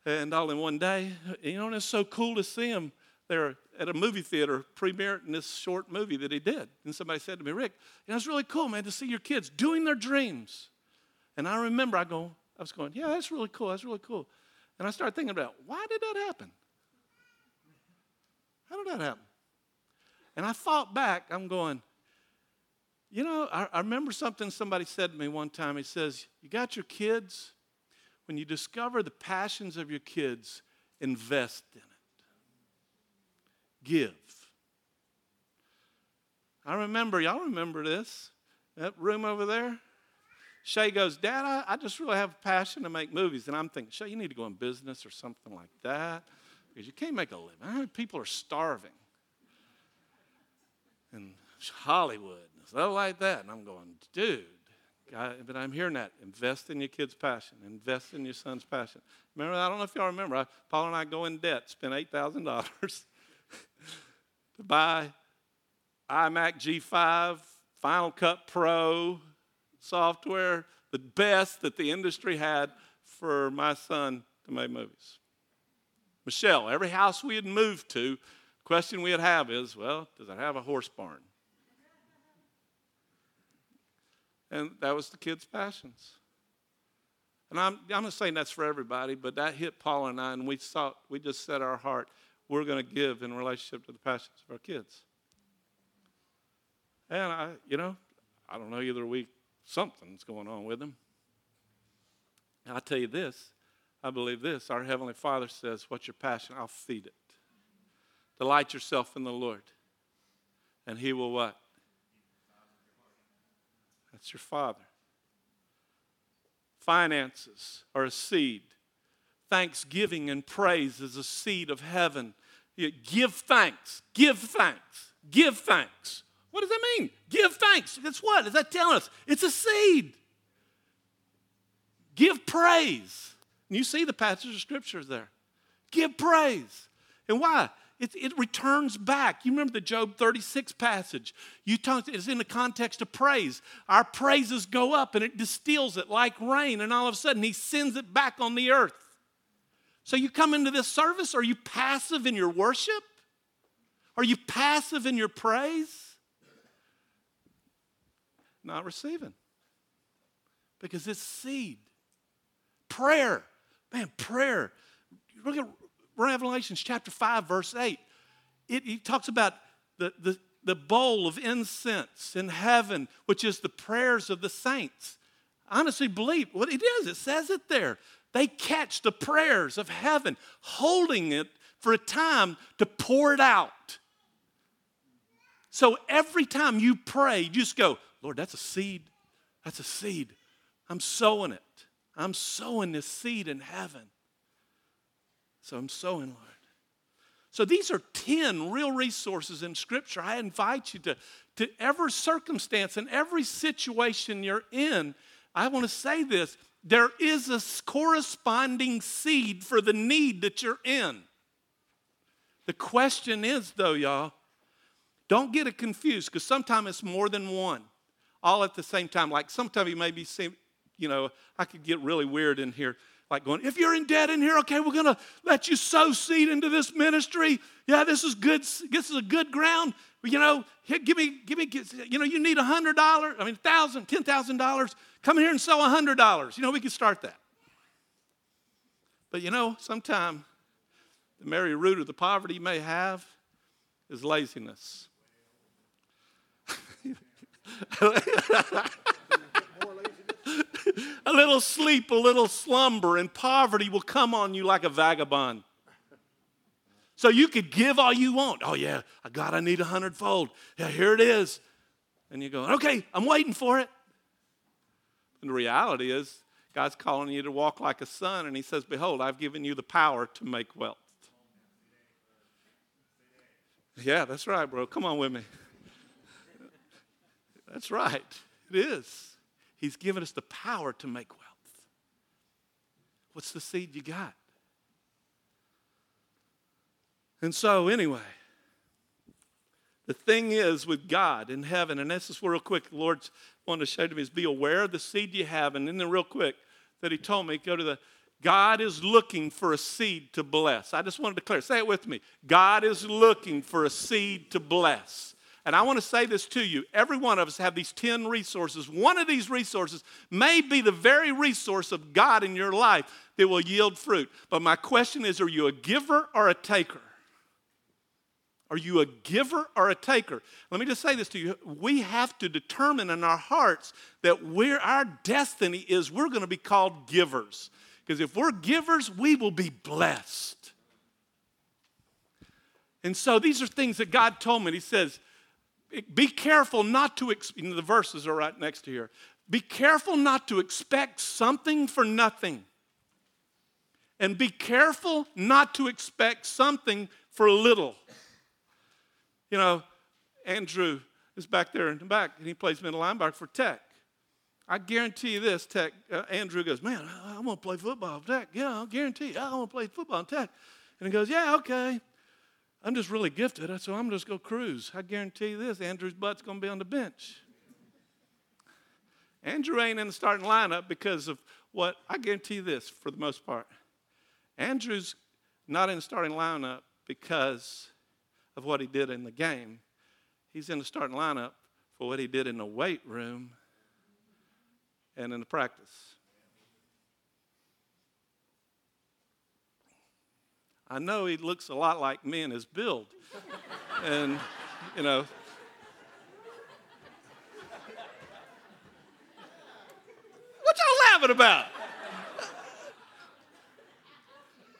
and all in one day. You know, and it's so cool to see him there at a movie theater premiering this short movie that he did. And somebody said to me, Rick, you know, it's really cool, man, to see your kids doing their dreams. And I remember I go, I was going, yeah, that's really cool, that's really cool. And I started thinking about why did that happen? How did that happen? And I thought back, I'm going, you know, I, I, remember something somebody said to me one time. He says, You got your kids? When you discover the passions of your kids, invest in it. Give. I remember, y'all remember this, that room over there? Shay goes, Dad, I, I just really have a passion to make movies. And I'm thinking, Shay, you need to go in business or something like that because you can't make a living. People are starving in Hollywood stuff like that. And I'm going, dude, but I'm hearing that. Invest in your kid's passion. Invest in your son's passion. Remember, I don't know if y'all remember, I, Paul and I go in debt, spend $8,000 to buy iMac G5, Final Cut Pro software, the best that the industry had for my son to make movies. Michelle, every house we had moved to, question we'd have is, well, does it have a horse barn? And that was the kids' passions. And I'm, I'm not saying that's for everybody, but that hit Paul and I, and we thought, we just set our heart, we're going to give in relationship to the passions of our kids. And I, you know, I don't know, either week something's going on with them. I tell you this I believe this our Heavenly Father says, What's your passion? I'll feed it. Delight yourself in the Lord. And He will what? That's your Father. Finances are a seed. Thanksgiving and praise is a seed of heaven. Give thanks. Give thanks. Give thanks. What does that mean? Give thanks. That's what? Is that telling us? It's a seed. Give praise. And you see the passage of scriptures there. Give praise. And why? It, it returns back. You remember the Job 36 passage. You talk, it's in the context of praise. Our praises go up and it distills it like rain, and all of a sudden he sends it back on the earth. So you come into this service, are you passive in your worship? Are you passive in your praise? Not receiving. Because it's seed. Prayer Man, prayer. Look at Revelations chapter 5, verse 8. It, it talks about the, the, the bowl of incense in heaven, which is the prayers of the saints. Honestly believe what it is, it says it there. They catch the prayers of heaven, holding it for a time to pour it out. So every time you pray, you just go, Lord, that's a seed. That's a seed. I'm sowing it. I'm sowing this seed in heaven. So I'm sowing, Lord. So these are 10 real resources in Scripture. I invite you to, to every circumstance and every situation you're in. I want to say this there is a corresponding seed for the need that you're in. The question is, though, y'all, don't get it confused because sometimes it's more than one, all at the same time. Like sometimes you may be seeing, you know, I could get really weird in here. Like going, if you're in debt in here, okay, we're going to let you sow seed into this ministry. Yeah, this is good. This is a good ground. You know, give me, give me, you know, you need a hundred dollars. I mean, thousand, ten thousand dollars. Come here and sow a hundred dollars. You know, we could start that. But you know, sometimes the merry root of the poverty you may have is laziness. a little sleep, a little slumber, and poverty will come on you like a vagabond. So you could give all you want. Oh, yeah, God, I need a hundredfold. Yeah, here it is. And you go, okay, I'm waiting for it. And the reality is, God's calling you to walk like a son, and He says, Behold, I've given you the power to make wealth. Yeah, that's right, bro. Come on with me. That's right. It is. He's given us the power to make wealth. What's the seed you got? And so, anyway, the thing is with God in heaven, and this is real quick, the Lord's wanted to show to me is be aware of the seed you have. And then, real quick, that He told me, go to the God is looking for a seed to bless. I just wanted to declare, say it with me. God is looking for a seed to bless. And I want to say this to you. Every one of us have these 10 resources. One of these resources may be the very resource of God in your life that will yield fruit. But my question is are you a giver or a taker? Are you a giver or a taker? Let me just say this to you. We have to determine in our hearts that we're, our destiny is we're going to be called givers. Because if we're givers, we will be blessed. And so these are things that God told me. He says, be careful not to, the verses are right next to here. Be careful not to expect something for nothing. And be careful not to expect something for little. You know, Andrew is back there in the back, and he plays middle linebacker for Tech. I guarantee you this, Tech. Uh, Andrew goes, Man, I, I want to play football. Tech, yeah, I'll guarantee you, I want to play football on Tech. And he goes, Yeah, okay. I'm just really gifted, so I'm just to cruise. I guarantee you this Andrew's butt's going to be on the bench. Andrew ain't in the starting lineup because of what I guarantee you this for the most part. Andrew's not in the starting lineup because of what he did in the game. He's in the starting lineup for what he did in the weight room and in the practice. I know he looks a lot like me in his build. and, you know, what y'all laughing about?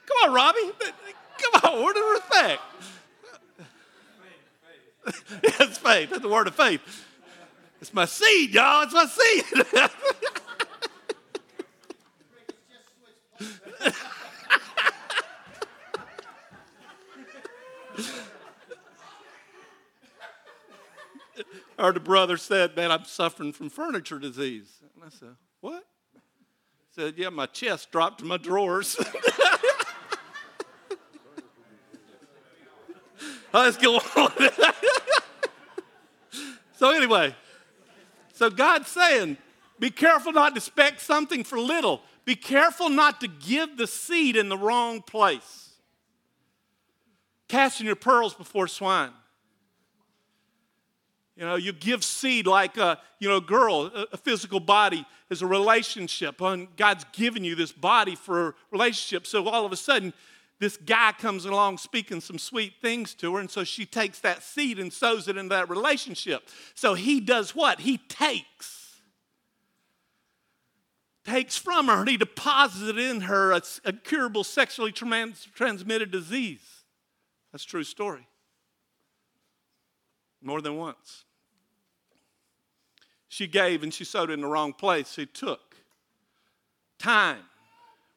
Come on, Robbie. Come on, word of respect. it's faith. That's the word of faith. It's my seed, y'all. It's my seed. or the brother said, Man, I'm suffering from furniture disease. And I said, What? He said, Yeah, my chest dropped to my drawers. Oh, let's go on. so, anyway, so God's saying, be careful not to expect something for little. Be careful not to give the seed in the wrong place. Casting your pearls before swine. You know, you give seed like a, you know, girl, a, physical body is a relationship. And God's given you this body for a relationship. So all of a sudden, this guy comes along speaking some sweet things to her. And so she takes that seed and sows it into that relationship. So he does what? He takes. Takes from her and he deposits it in her a, a curable sexually trans, transmitted disease. That's true story. More than once. She gave and she sowed in the wrong place. She took time,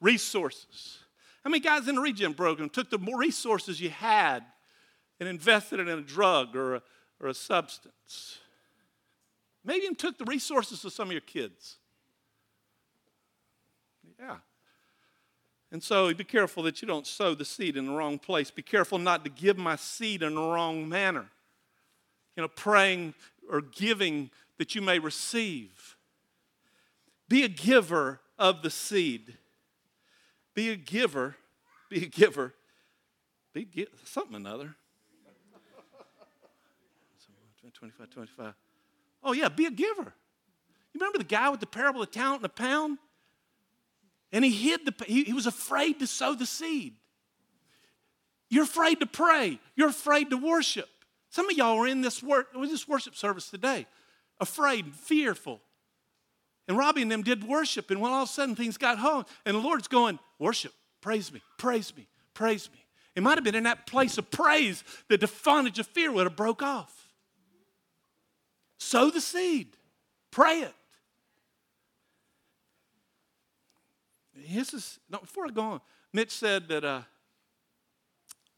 resources. How many guys in the regen program took the resources you had and invested it in a drug or a, or a substance? Maybe even took the resources of some of your kids. Yeah. And so be careful that you don't sow the seed in the wrong place. Be careful not to give my seed in the wrong manner. You know, praying or giving that you may receive. Be a giver of the seed. Be a giver. Be a giver. Be gi- something another. 25, 25. Oh, yeah, be a giver. You remember the guy with the parable of the talent and the pound? And he hid the, he, he was afraid to sow the seed. You're afraid to pray. You're afraid to worship. Some of y'all are in this, work, this worship service today, afraid, fearful. And Robbie and them did worship, and when all of a sudden things got home, and the Lord's going, Worship, praise me, praise me, praise me. It might have been in that place of praise that the bondage of fear would have broke off. Sow the seed, pray it. This is, no, before I go on, Mitch said that uh,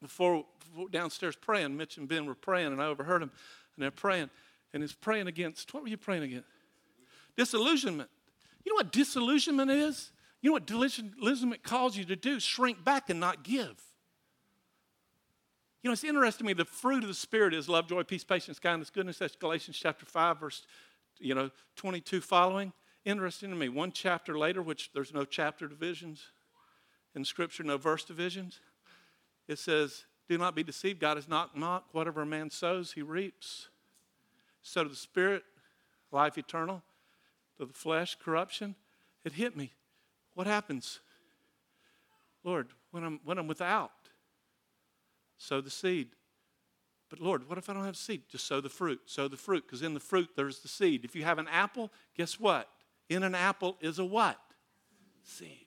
before, before downstairs praying, Mitch and Ben were praying, and I overheard them, and they're praying, and he's praying against, what were you praying against? Disillusionment. You know what disillusionment is? You know what disillusionment calls you to do? Shrink back and not give. You know, it's interesting to me, the fruit of the Spirit is love, joy, peace, patience, kindness, goodness. That's Galatians chapter 5, verse, you know, 22 following. Interesting to me, one chapter later, which there's no chapter divisions in Scripture, no verse divisions, it says, Do not be deceived. God is not mocked. Whatever a man sows, he reaps. So to the Spirit, life eternal. To the flesh, corruption. It hit me. What happens? Lord, when I'm, when I'm without, sow the seed. But Lord, what if I don't have seed? Just sow the fruit. Sow the fruit, because in the fruit there's the seed. If you have an apple, guess what? In an apple is a what? Seed.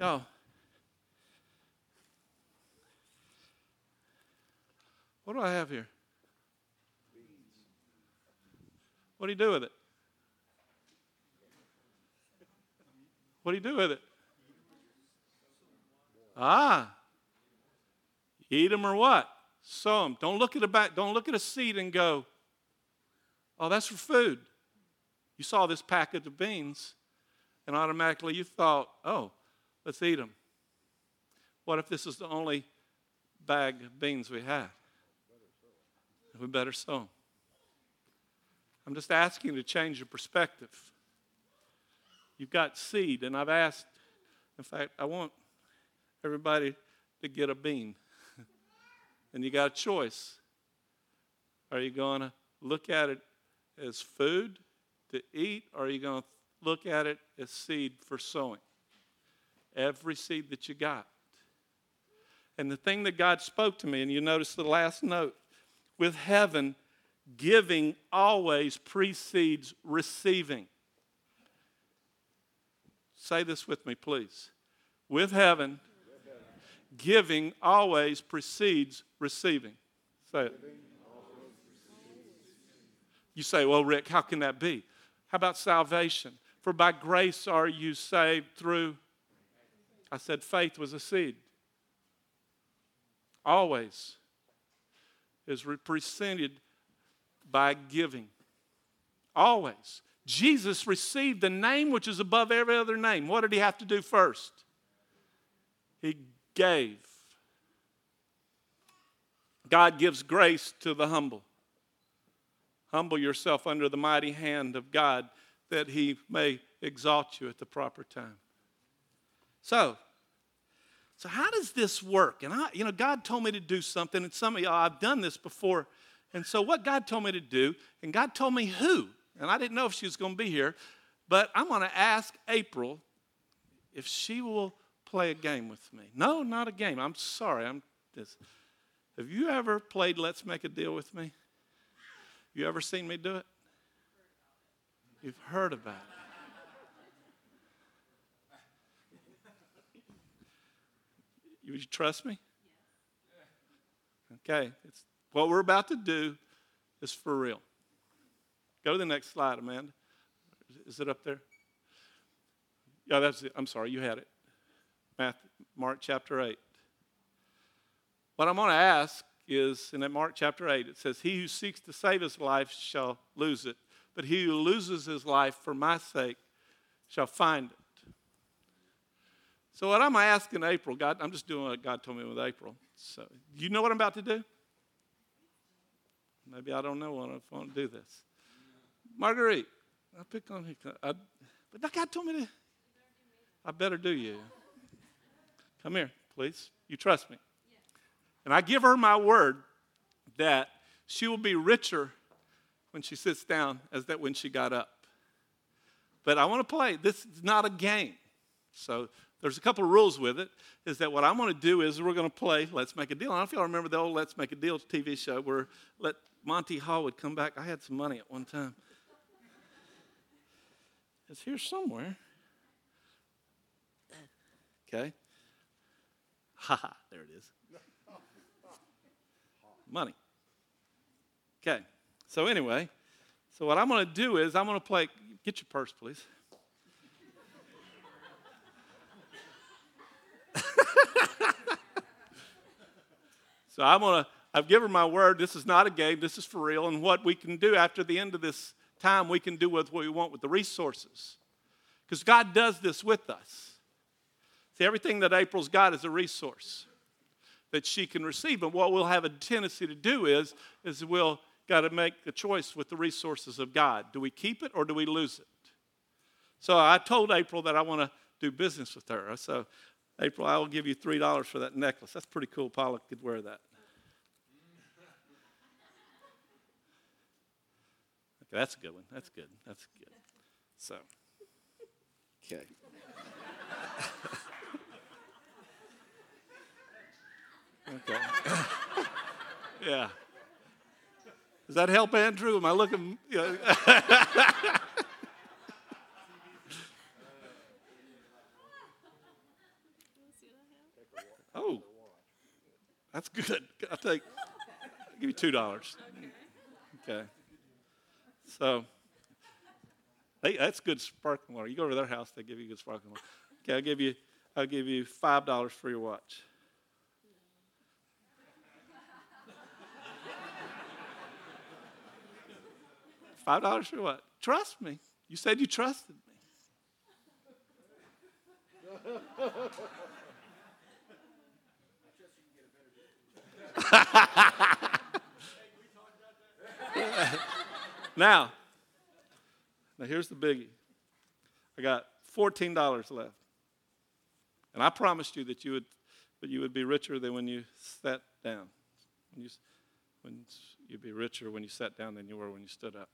Yo. What do I have here? What do you do with it? What do you do with it? Ah, Eat them or what? Sow them. Don't look at a back, don't look at a seed and go, oh, that's for food. You saw this packet of beans, and automatically you thought, oh, let's eat them. What if this is the only bag of beans we have? We better sow them. I'm just asking you to change your perspective. You've got seed, and I've asked, in fact, I want everybody to get a bean. And you got a choice. Are you going to look at it as food to eat, or are you going to look at it as seed for sowing? Every seed that you got. And the thing that God spoke to me, and you notice the last note with heaven, giving always precedes receiving. Say this with me, please. With heaven, Giving always precedes receiving. Say it. You say, well, Rick, how can that be? How about salvation? For by grace are you saved through, I said faith was a seed. Always is represented by giving. Always. Jesus received the name which is above every other name. What did he have to do first? He gave. God gives grace to the humble. Humble yourself under the mighty hand of God that he may exalt you at the proper time. So, so how does this work? And I, you know, God told me to do something, and some of y'all, I've done this before. And so, what God told me to do, and God told me who, and I didn't know if she was going to be here, but I'm going to ask April if she will play a game with me. No, not a game. I'm sorry. I'm this. Have you ever played Let's Make a Deal with me? You ever seen me do it? You've heard about it. You trust me? Okay, it's, what we're about to do is for real. Go to the next slide, Amanda. Is it up there? Yeah, that's it. I'm sorry, you had it. Matthew, Mark chapter 8. What I'm going to ask is in Mark chapter 8, it says, He who seeks to save his life shall lose it, but he who loses his life for my sake shall find it. So, what I'm asking April, God, I'm just doing what God told me with April. So, you know what I'm about to do? Maybe I don't know what I want to do this. Marguerite, I pick on you. I, but God told me to. I better do you. Come here, please. You trust me. And I give her my word that she will be richer when she sits down as that when she got up. But I want to play. This is not a game. So there's a couple of rules with it. Is that what I'm going to do is we're going to play Let's Make a Deal. I don't know if y'all remember the old Let's Make a Deal TV show where let Monty Hall would come back. I had some money at one time. It's here somewhere. Okay. Ha ha, there it is. Money. Okay. So anyway, so what I'm going to do is I'm going to play. Get your purse, please. so I'm going to. I've given my word. This is not a game. This is for real. And what we can do after the end of this time, we can do with what we want with the resources, because God does this with us. See, everything that April's got is a resource that she can receive. And what we'll have a tendency to do is, is we'll got to make a choice with the resources of God. Do we keep it or do we lose it? So I told April that I want to do business with her. So, April, I will give you $3 for that necklace. That's pretty cool. Paula could wear that. Okay, that's a good one. That's good. That's good. So, okay. okay. yeah. Does that help, Andrew? Am I looking? You know? oh, that's good. I'll take. I'll give you two dollars. Okay. So, hey, that's good sparkling water. You go over to their house, they give you good sparkling water. Okay, I'll give you. I'll give you five dollars for your watch. Five dollars for what? Trust me. You said you trusted me. now, now here's the biggie. I got fourteen dollars left, and I promised you that you would, but you would be richer than when you sat down. When you, when you'd be richer when you sat down than you were when you stood up.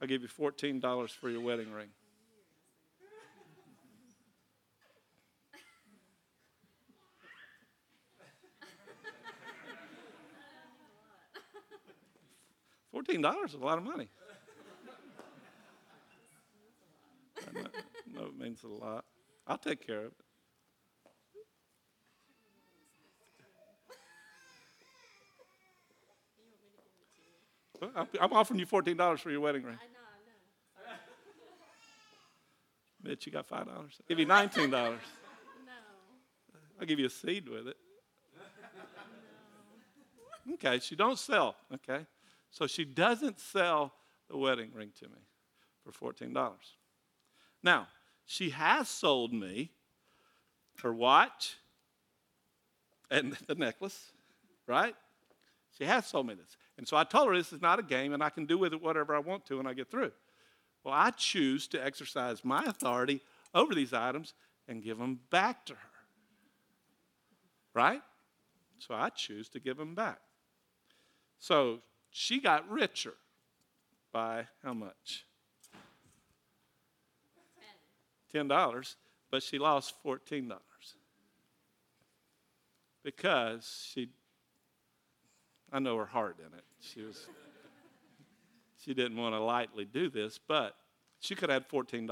I'll give you $14 for your wedding ring. Fourteen dollars is a lot of money. No, it means a lot. I'll take care of it. I'm offering you $14 for your wedding ring. I know, I know. Mitch, you got $5. Give you $19. No. I'll give you a seed with it. No. Okay, she don't sell. Okay. So she doesn't sell the wedding ring to me for $14. Now, she has sold me her watch and the necklace, right? She has sold me this. And so I told her this is not a game and I can do with it whatever I want to when I get through. Well, I choose to exercise my authority over these items and give them back to her. Right? So I choose to give them back. So she got richer by how much? $10, but she lost $14 because she I know her heart in it. She was she didn't want to lightly do this, but she could have had $14.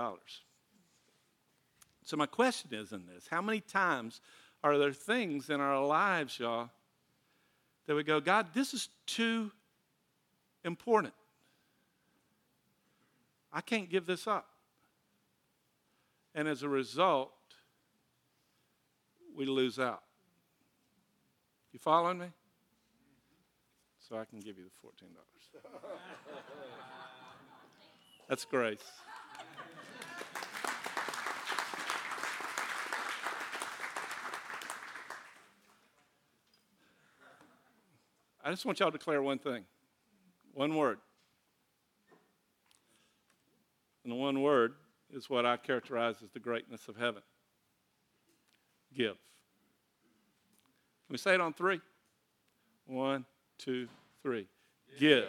So my question is in this, how many times are there things in our lives, y'all, that we go, God, this is too important. I can't give this up. And as a result, we lose out. You following me? so I can give you the $14. That's grace. I just want y'all to declare one thing one word. And the one word is what I characterize as the greatness of heaven. give. Let me say it on three. One, two, three. Give.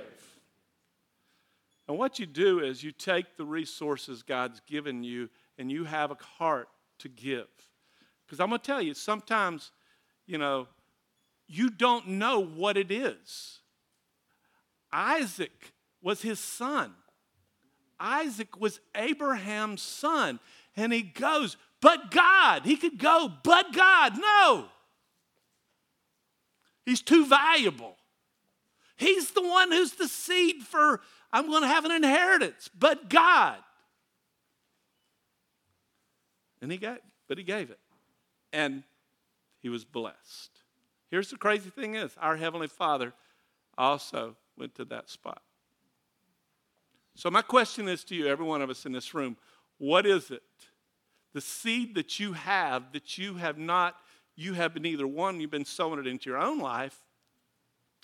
And what you do is you take the resources God's given you and you have a heart to give. Because I'm going to tell you, sometimes, you know, you don't know what it is. Isaac was his son. Isaac was Abraham's son. And he goes, but God. He could go, but God. No. He's too valuable. He's the one who's the seed for, I'm going to have an inheritance, but God. And he got, but he gave it. And he was blessed. Here's the crazy thing is, our Heavenly Father also went to that spot. So my question is to you, every one of us in this room, what is it? The seed that you have that you have not you have been either one, you've been sowing it into your own life,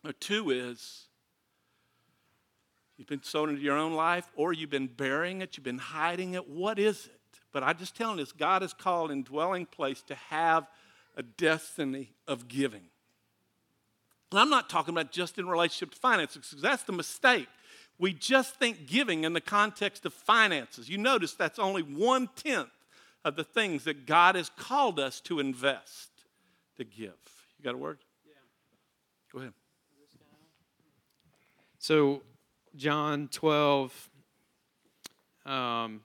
or two is you've been sowing it into your own life, or you've been burying it, you've been hiding it. What is it? But I'm just telling this, God has called in dwelling place to have a destiny of giving. And I'm not talking about just in relationship to finances, because that's the mistake. We just think giving in the context of finances. You notice that's only one tenth of the things that God has called us to invest to give. You got a word? Yeah. Go ahead. So, John 12, um,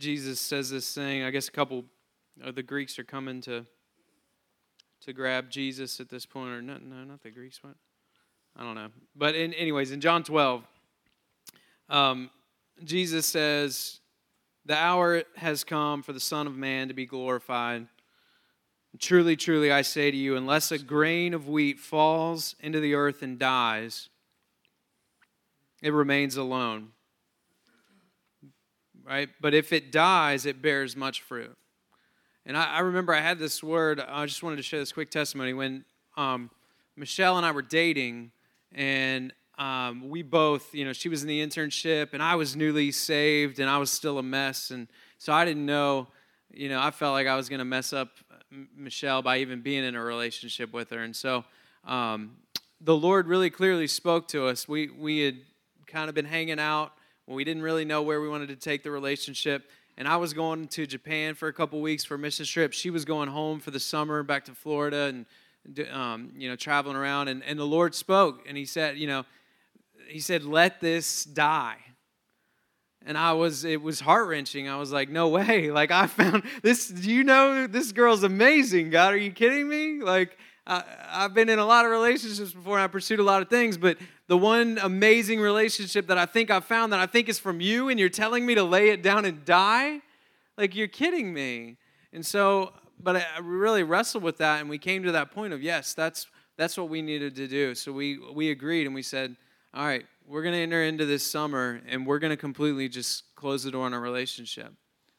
Jesus says this thing. I guess a couple of the Greeks are coming to to grab Jesus at this point, or no, no, not the Greeks. What? I don't know. But in, anyways, in John 12, um, Jesus says, "The hour has come for the Son of Man to be glorified." Truly, truly, I say to you, unless a grain of wheat falls into the earth and dies, it remains alone. Right? But if it dies, it bears much fruit. And I, I remember I had this word, I just wanted to share this quick testimony. When um, Michelle and I were dating, and um, we both, you know, she was in the internship, and I was newly saved, and I was still a mess. And so I didn't know, you know, I felt like I was going to mess up Michelle by even being in a relationship with her. And so um, the Lord really clearly spoke to us. We, we had kind of been hanging out. We didn't really know where we wanted to take the relationship. And I was going to Japan for a couple weeks for a mission trip. She was going home for the summer back to Florida and, um, you know, traveling around. And, and the Lord spoke and He said, you know, He said, let this die and I was it was heart wrenching. I was like, no way! Like I found this. Do you know, this girl's amazing. God, are you kidding me? Like I, I've been in a lot of relationships before, and I pursued a lot of things, but the one amazing relationship that I think I found that I think is from you, and you're telling me to lay it down and die, like you're kidding me. And so, but I really wrestled with that, and we came to that point of yes, that's that's what we needed to do. So we we agreed, and we said, all right, we're going to enter into this summer and we're going to completely just close the door on our relationship.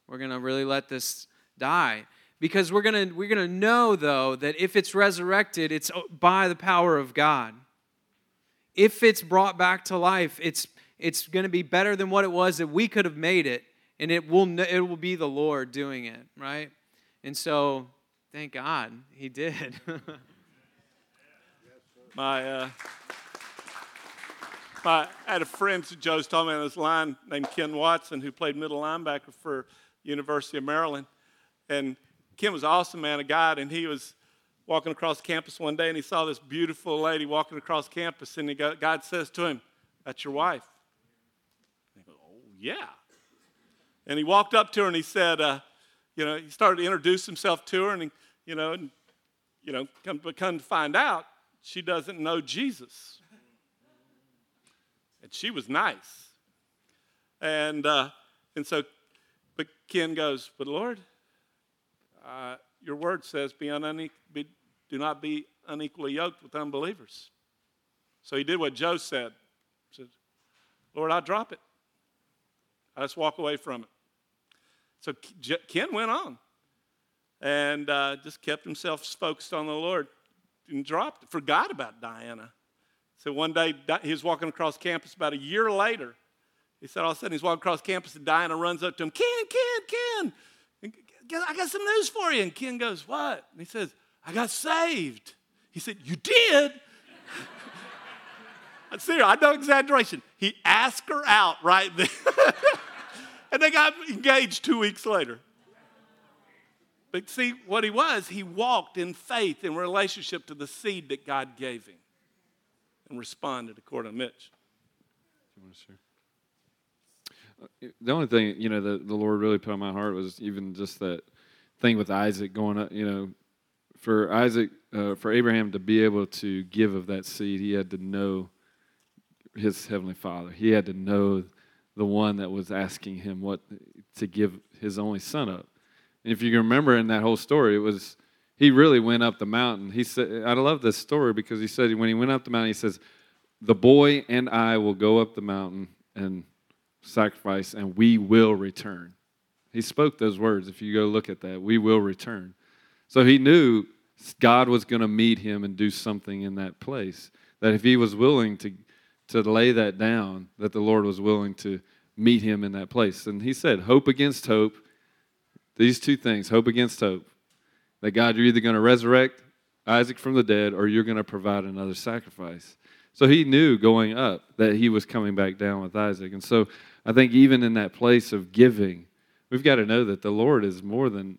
We're going to really let this die because we're going to we're going to know though that if it's resurrected it's by the power of God. If it's brought back to life, it's it's going to be better than what it was that we could have made it and it will it will be the Lord doing it, right? And so thank God he did. My uh I had a friend, Joe's told me on this line, named Ken Watson, who played middle linebacker for University of Maryland. And Ken was an awesome man of God, and he was walking across campus one day, and he saw this beautiful lady walking across campus, and God says to him, that's your wife. And he goes, oh, yeah. And he walked up to her, and he said, uh, you know, he started to introduce himself to her, and, he, you know, and, you know, come, come to find out, she doesn't know Jesus. And she was nice. And, uh, and so, but Ken goes, But Lord, uh, your word says, be, une- be, do not be unequally yoked with unbelievers. So he did what Joe said. He said, Lord, I drop it. I just walk away from it. So Ken went on and uh, just kept himself focused on the Lord and dropped, forgot about Diana. So one day he was walking across campus about a year later. He said all of a sudden he's walking across campus and Diana runs up to him, Ken, Ken, Ken. I got some news for you. And Ken goes, What? And he says, I got saved. He said, You did? I Serious, I no exaggeration. He asked her out right then. and they got engaged two weeks later. But see, what he was, he walked in faith in relationship to the seed that God gave him and responded according to Mitch. Share? the only thing you know that the lord really put on my heart was even just that thing with isaac going up you know for isaac uh, for abraham to be able to give of that seed he had to know his heavenly father he had to know the one that was asking him what to give his only son up and if you can remember in that whole story it was he really went up the mountain he said i love this story because he said when he went up the mountain he says the boy and i will go up the mountain and sacrifice, and we will return. He spoke those words. If you go look at that, we will return. So he knew God was going to meet him and do something in that place. That if he was willing to, to lay that down, that the Lord was willing to meet him in that place. And he said, hope against hope. These two things, hope against hope. That God, you're either going to resurrect Isaac from the dead or you're going to provide another sacrifice. So he knew going up that he was coming back down with Isaac. And so I think even in that place of giving, we've got to know that the Lord is more than,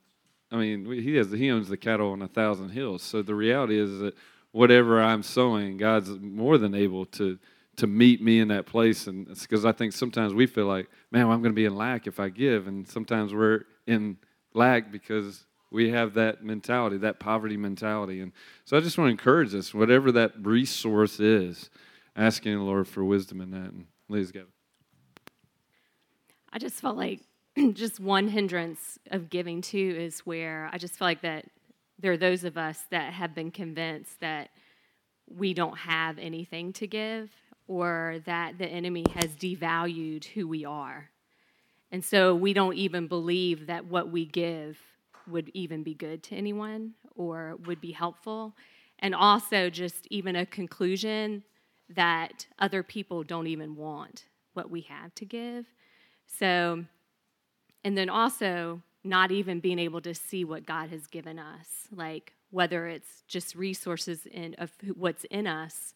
I mean, he, has, he owns the cattle on a thousand hills. So the reality is that whatever I'm sowing, God's more than able to to meet me in that place. And because I think sometimes we feel like, man, well, I'm going to be in lack if I give. And sometimes we're in lack because we have that mentality, that poverty mentality. And so I just want to encourage us, whatever that resource is, asking the Lord for wisdom in that. And Liz, go. I just felt like just one hindrance of giving too is where I just feel like that there are those of us that have been convinced that we don't have anything to give or that the enemy has devalued who we are. And so we don't even believe that what we give would even be good to anyone or would be helpful. And also, just even a conclusion that other people don't even want what we have to give. So, and then also not even being able to see what God has given us, like whether it's just resources in of what's in us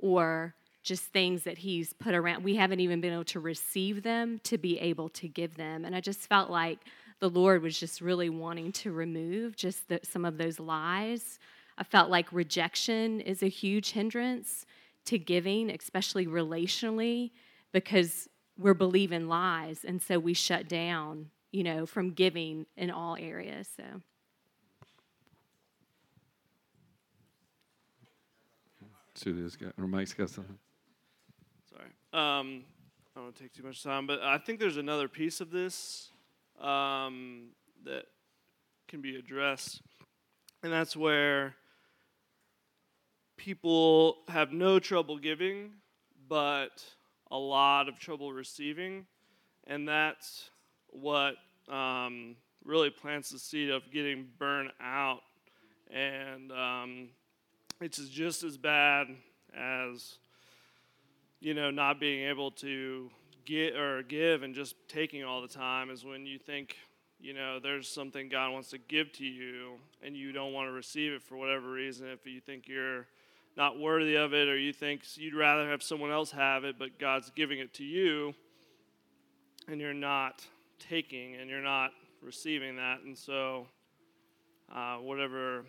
or just things that he's put around. We haven't even been able to receive them to be able to give them. And I just felt like the Lord was just really wanting to remove just the, some of those lies. I felt like rejection is a huge hindrance to giving, especially relationally, because we're believing lies and so we shut down you know from giving in all areas so Sue got or Mike's got something. Sorry. Um, I don't want to take too much time, but I think there's another piece of this um, that can be addressed, and that's where people have no trouble giving, but a lot of trouble receiving, and that's what um, really plants the seed of getting burnt out. And um, it's just as bad as you know not being able to get or give and just taking all the time is when you think you know there's something God wants to give to you and you don't want to receive it for whatever reason if you think you're not worthy of it or you think you'd rather have someone else have it, but God's giving it to you and you're not taking and you're not receiving that. And so, uh, whatever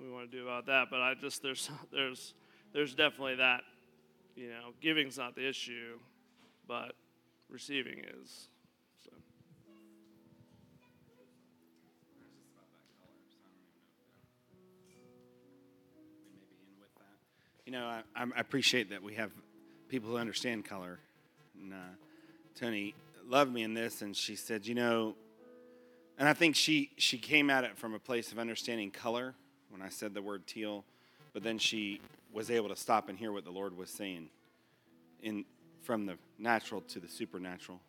we want to do about that, but I just, there's, there's, there's definitely that, you know, giving's not the issue, but receiving is. So. You know, I, I appreciate that we have people who understand color. And uh, Tony loved me in this, and she said, you know, and I think she she came at it from a place of understanding color when I said the word teal, but then she was able to stop and hear what the Lord was saying in from the natural to the supernatural.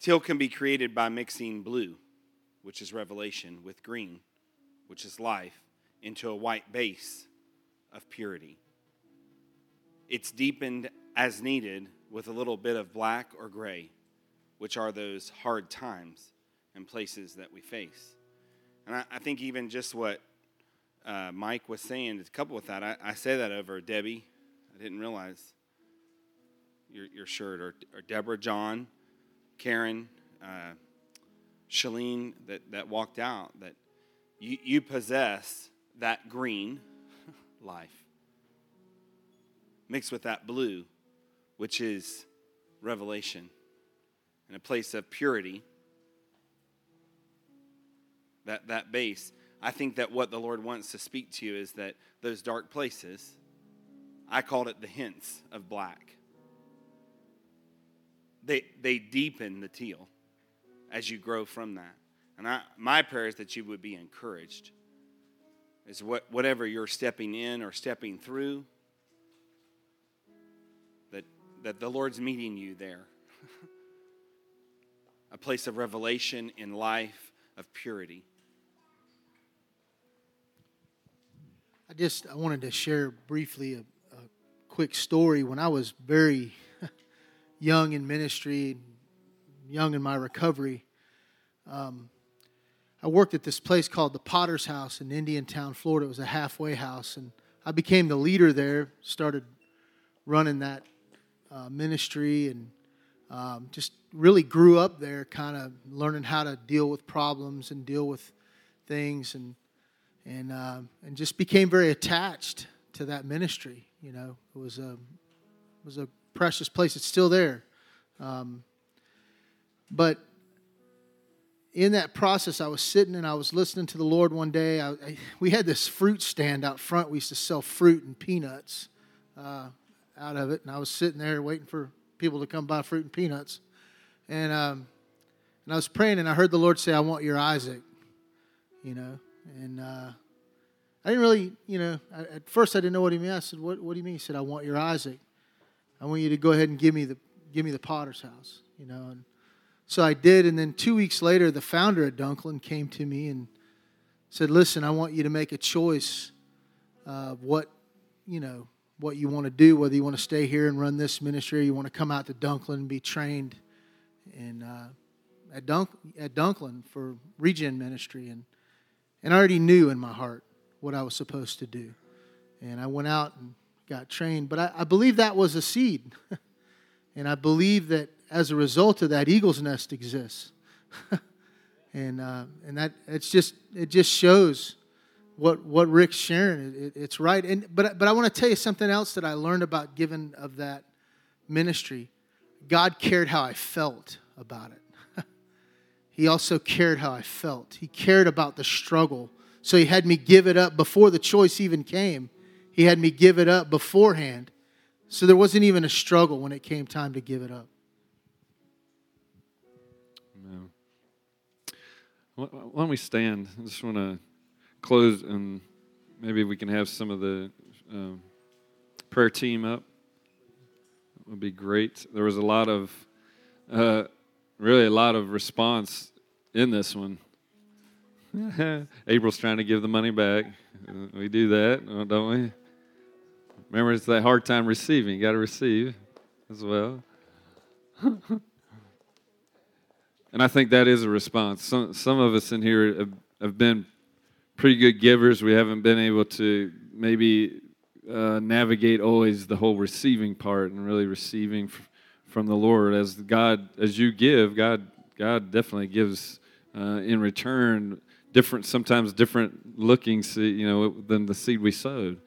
Teal can be created by mixing blue, which is revelation, with green, which is life, into a white base of purity. It's deepened as needed with a little bit of black or gray, which are those hard times and places that we face. And I, I think even just what uh, Mike was saying is coupled with that. I, I say that over Debbie. I didn't realize your, your shirt, or, or Deborah, John, Karen, uh, Shalene that, that walked out, that you, you possess that green life mixed with that blue, which is revelation, in a place of purity. That, that base. I think that what the Lord wants to speak to you is that those dark places, I called it the hints of black. They, they deepen the teal as you grow from that. And I, my prayer is that you would be encouraged. Is what, whatever you're stepping in or stepping through, that, that the Lord's meeting you there. a place of revelation in life, of purity. I just I wanted to share briefly a, a quick story. When I was very young in ministry, young in my recovery, um, I worked at this place called the Potter's House in Indiantown, Florida. It was a halfway house, and I became the leader there. Started running that uh, ministry, and um, just really grew up there, kind of learning how to deal with problems and deal with things, and and uh, and just became very attached to that ministry. You know, it was a it was a precious place. It's still there, um, but in that process, I was sitting and I was listening to the Lord one day. I, I, we had this fruit stand out front. We used to sell fruit and peanuts uh, out of it, and I was sitting there waiting for people to come buy fruit and peanuts, and um, and I was praying, and I heard the Lord say, "I want your Isaac," you know, and uh, I didn't really, you know, at first I didn't know what he meant. I said, "What, what do you mean?" He said, "I want your Isaac. I want you to go ahead and give me the give me the potter's house," you know. And so I did, and then two weeks later, the founder at Dunklin came to me and said, "Listen, I want you to make a choice of what, you know, what you want to do. Whether you want to stay here and run this ministry, or you want to come out to Dunklin and be trained in uh, at Dunk at Dunklin for Regen Ministry." And and I already knew in my heart what I was supposed to do. And I went out and got trained. But I, I believe that was a seed. and I believe that as a result of that, Eagle's Nest exists. and uh, and that it's just it just shows what what Rick's sharing. It, it, it's right. And but but I want to tell you something else that I learned about giving of that ministry. God cared how I felt about it. he also cared how I felt. He cared about the struggle so he had me give it up before the choice even came. He had me give it up beforehand. So there wasn't even a struggle when it came time to give it up. Why don't we stand? I just want to close and maybe we can have some of the um, prayer team up. It would be great. There was a lot of, uh, really a lot of response in this one. April's trying to give the money back. We do that, don't we? Remember, it's that hard time receiving. You got to receive as well. and I think that is a response. Some, some of us in here have, have been pretty good givers. We haven't been able to maybe uh, navigate always the whole receiving part and really receiving f- from the Lord. As God, as you give, God, God definitely gives uh, in return different, sometimes different looking seed, you know, than the seed we sowed.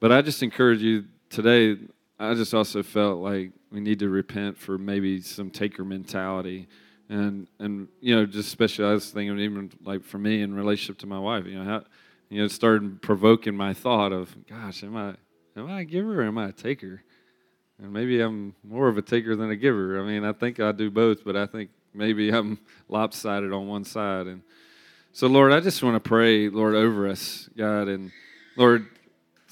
But I just encourage you today. I just also felt like we need to repent for maybe some taker mentality, and and you know, just especially I was thinking even like for me in relationship to my wife, you know, how you know, started provoking my thought of, gosh, am I am I a giver or am I a taker? And maybe I'm more of a taker than a giver. I mean, I think I do both, but I think maybe I'm lopsided on one side and so, Lord, I just want to pray, Lord, over us, God, and Lord,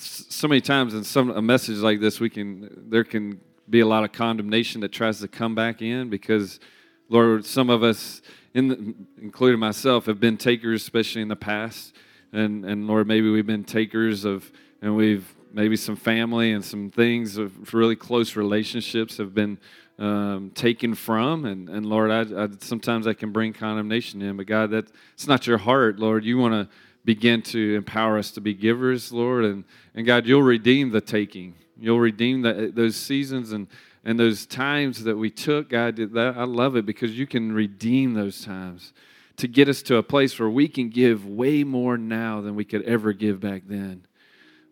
so many times in some a message like this, we can there can be a lot of condemnation that tries to come back in because, Lord, some of us, in the, including myself, have been takers, especially in the past, and and Lord, maybe we've been takers of, and we've maybe some family and some things of really close relationships have been um, taken from. And, and Lord, I, I, sometimes I can bring condemnation in, but God, that's not your heart, Lord. You want to begin to empower us to be givers, Lord. And, and God, you'll redeem the taking. You'll redeem the, those seasons and, and those times that we took. God, that, I love it because you can redeem those times to get us to a place where we can give way more now than we could ever give back then.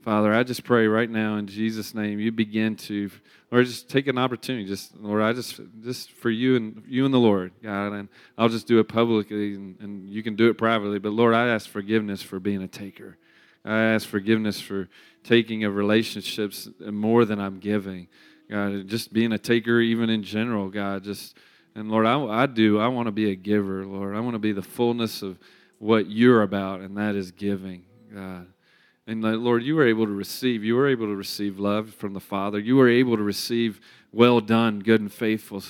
Father, I just pray right now in Jesus' name, you begin to, or just take an opportunity. Just Lord, I just just for you and you and the Lord, God, and I'll just do it publicly, and, and you can do it privately. But Lord, I ask forgiveness for being a taker. I ask forgiveness for taking of relationships more than I'm giving. God, just being a taker, even in general, God, just and Lord, I, I do. I want to be a giver, Lord. I want to be the fullness of what you're about, and that is giving, God. And Lord, you were able to receive. You were able to receive love from the Father. You were able to receive, well done, good and faithful.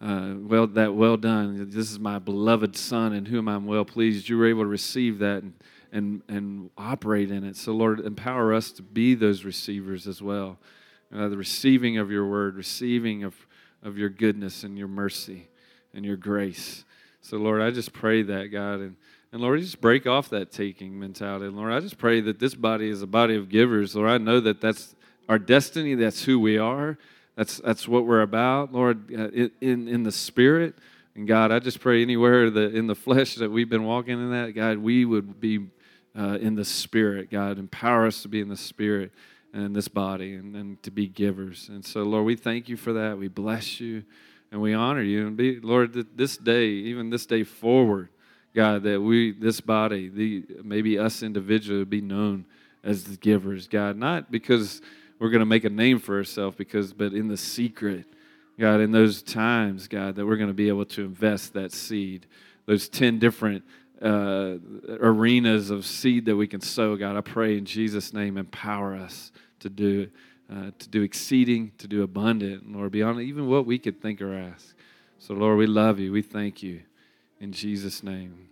Uh, well, that well done. This is my beloved Son, in whom I'm well pleased. You were able to receive that and, and, and operate in it. So, Lord, empower us to be those receivers as well. Uh, the receiving of your word, receiving of, of your goodness and your mercy and your grace. So, Lord, I just pray that, God. And and Lord, just break off that taking mentality. Lord, I just pray that this body is a body of givers. Lord, I know that that's our destiny. That's who we are. That's, that's what we're about, Lord, uh, in, in the spirit. And God, I just pray anywhere that in the flesh that we've been walking in that, God, we would be uh, in the spirit. God, empower us to be in the spirit and in this body and, and to be givers. And so, Lord, we thank you for that. We bless you and we honor you. And be, Lord, this day, even this day forward, God, that we, this body, the maybe us individually, be known as the givers, God, not because we're going to make a name for ourselves, because, but in the secret, God, in those times, God, that we're going to be able to invest that seed, those 10 different uh, arenas of seed that we can sow, God, I pray in Jesus' name, empower us to do uh, to do exceeding, to do abundant, Lord, beyond even what we could think or ask. So, Lord, we love you. We thank you. In Jesus' name.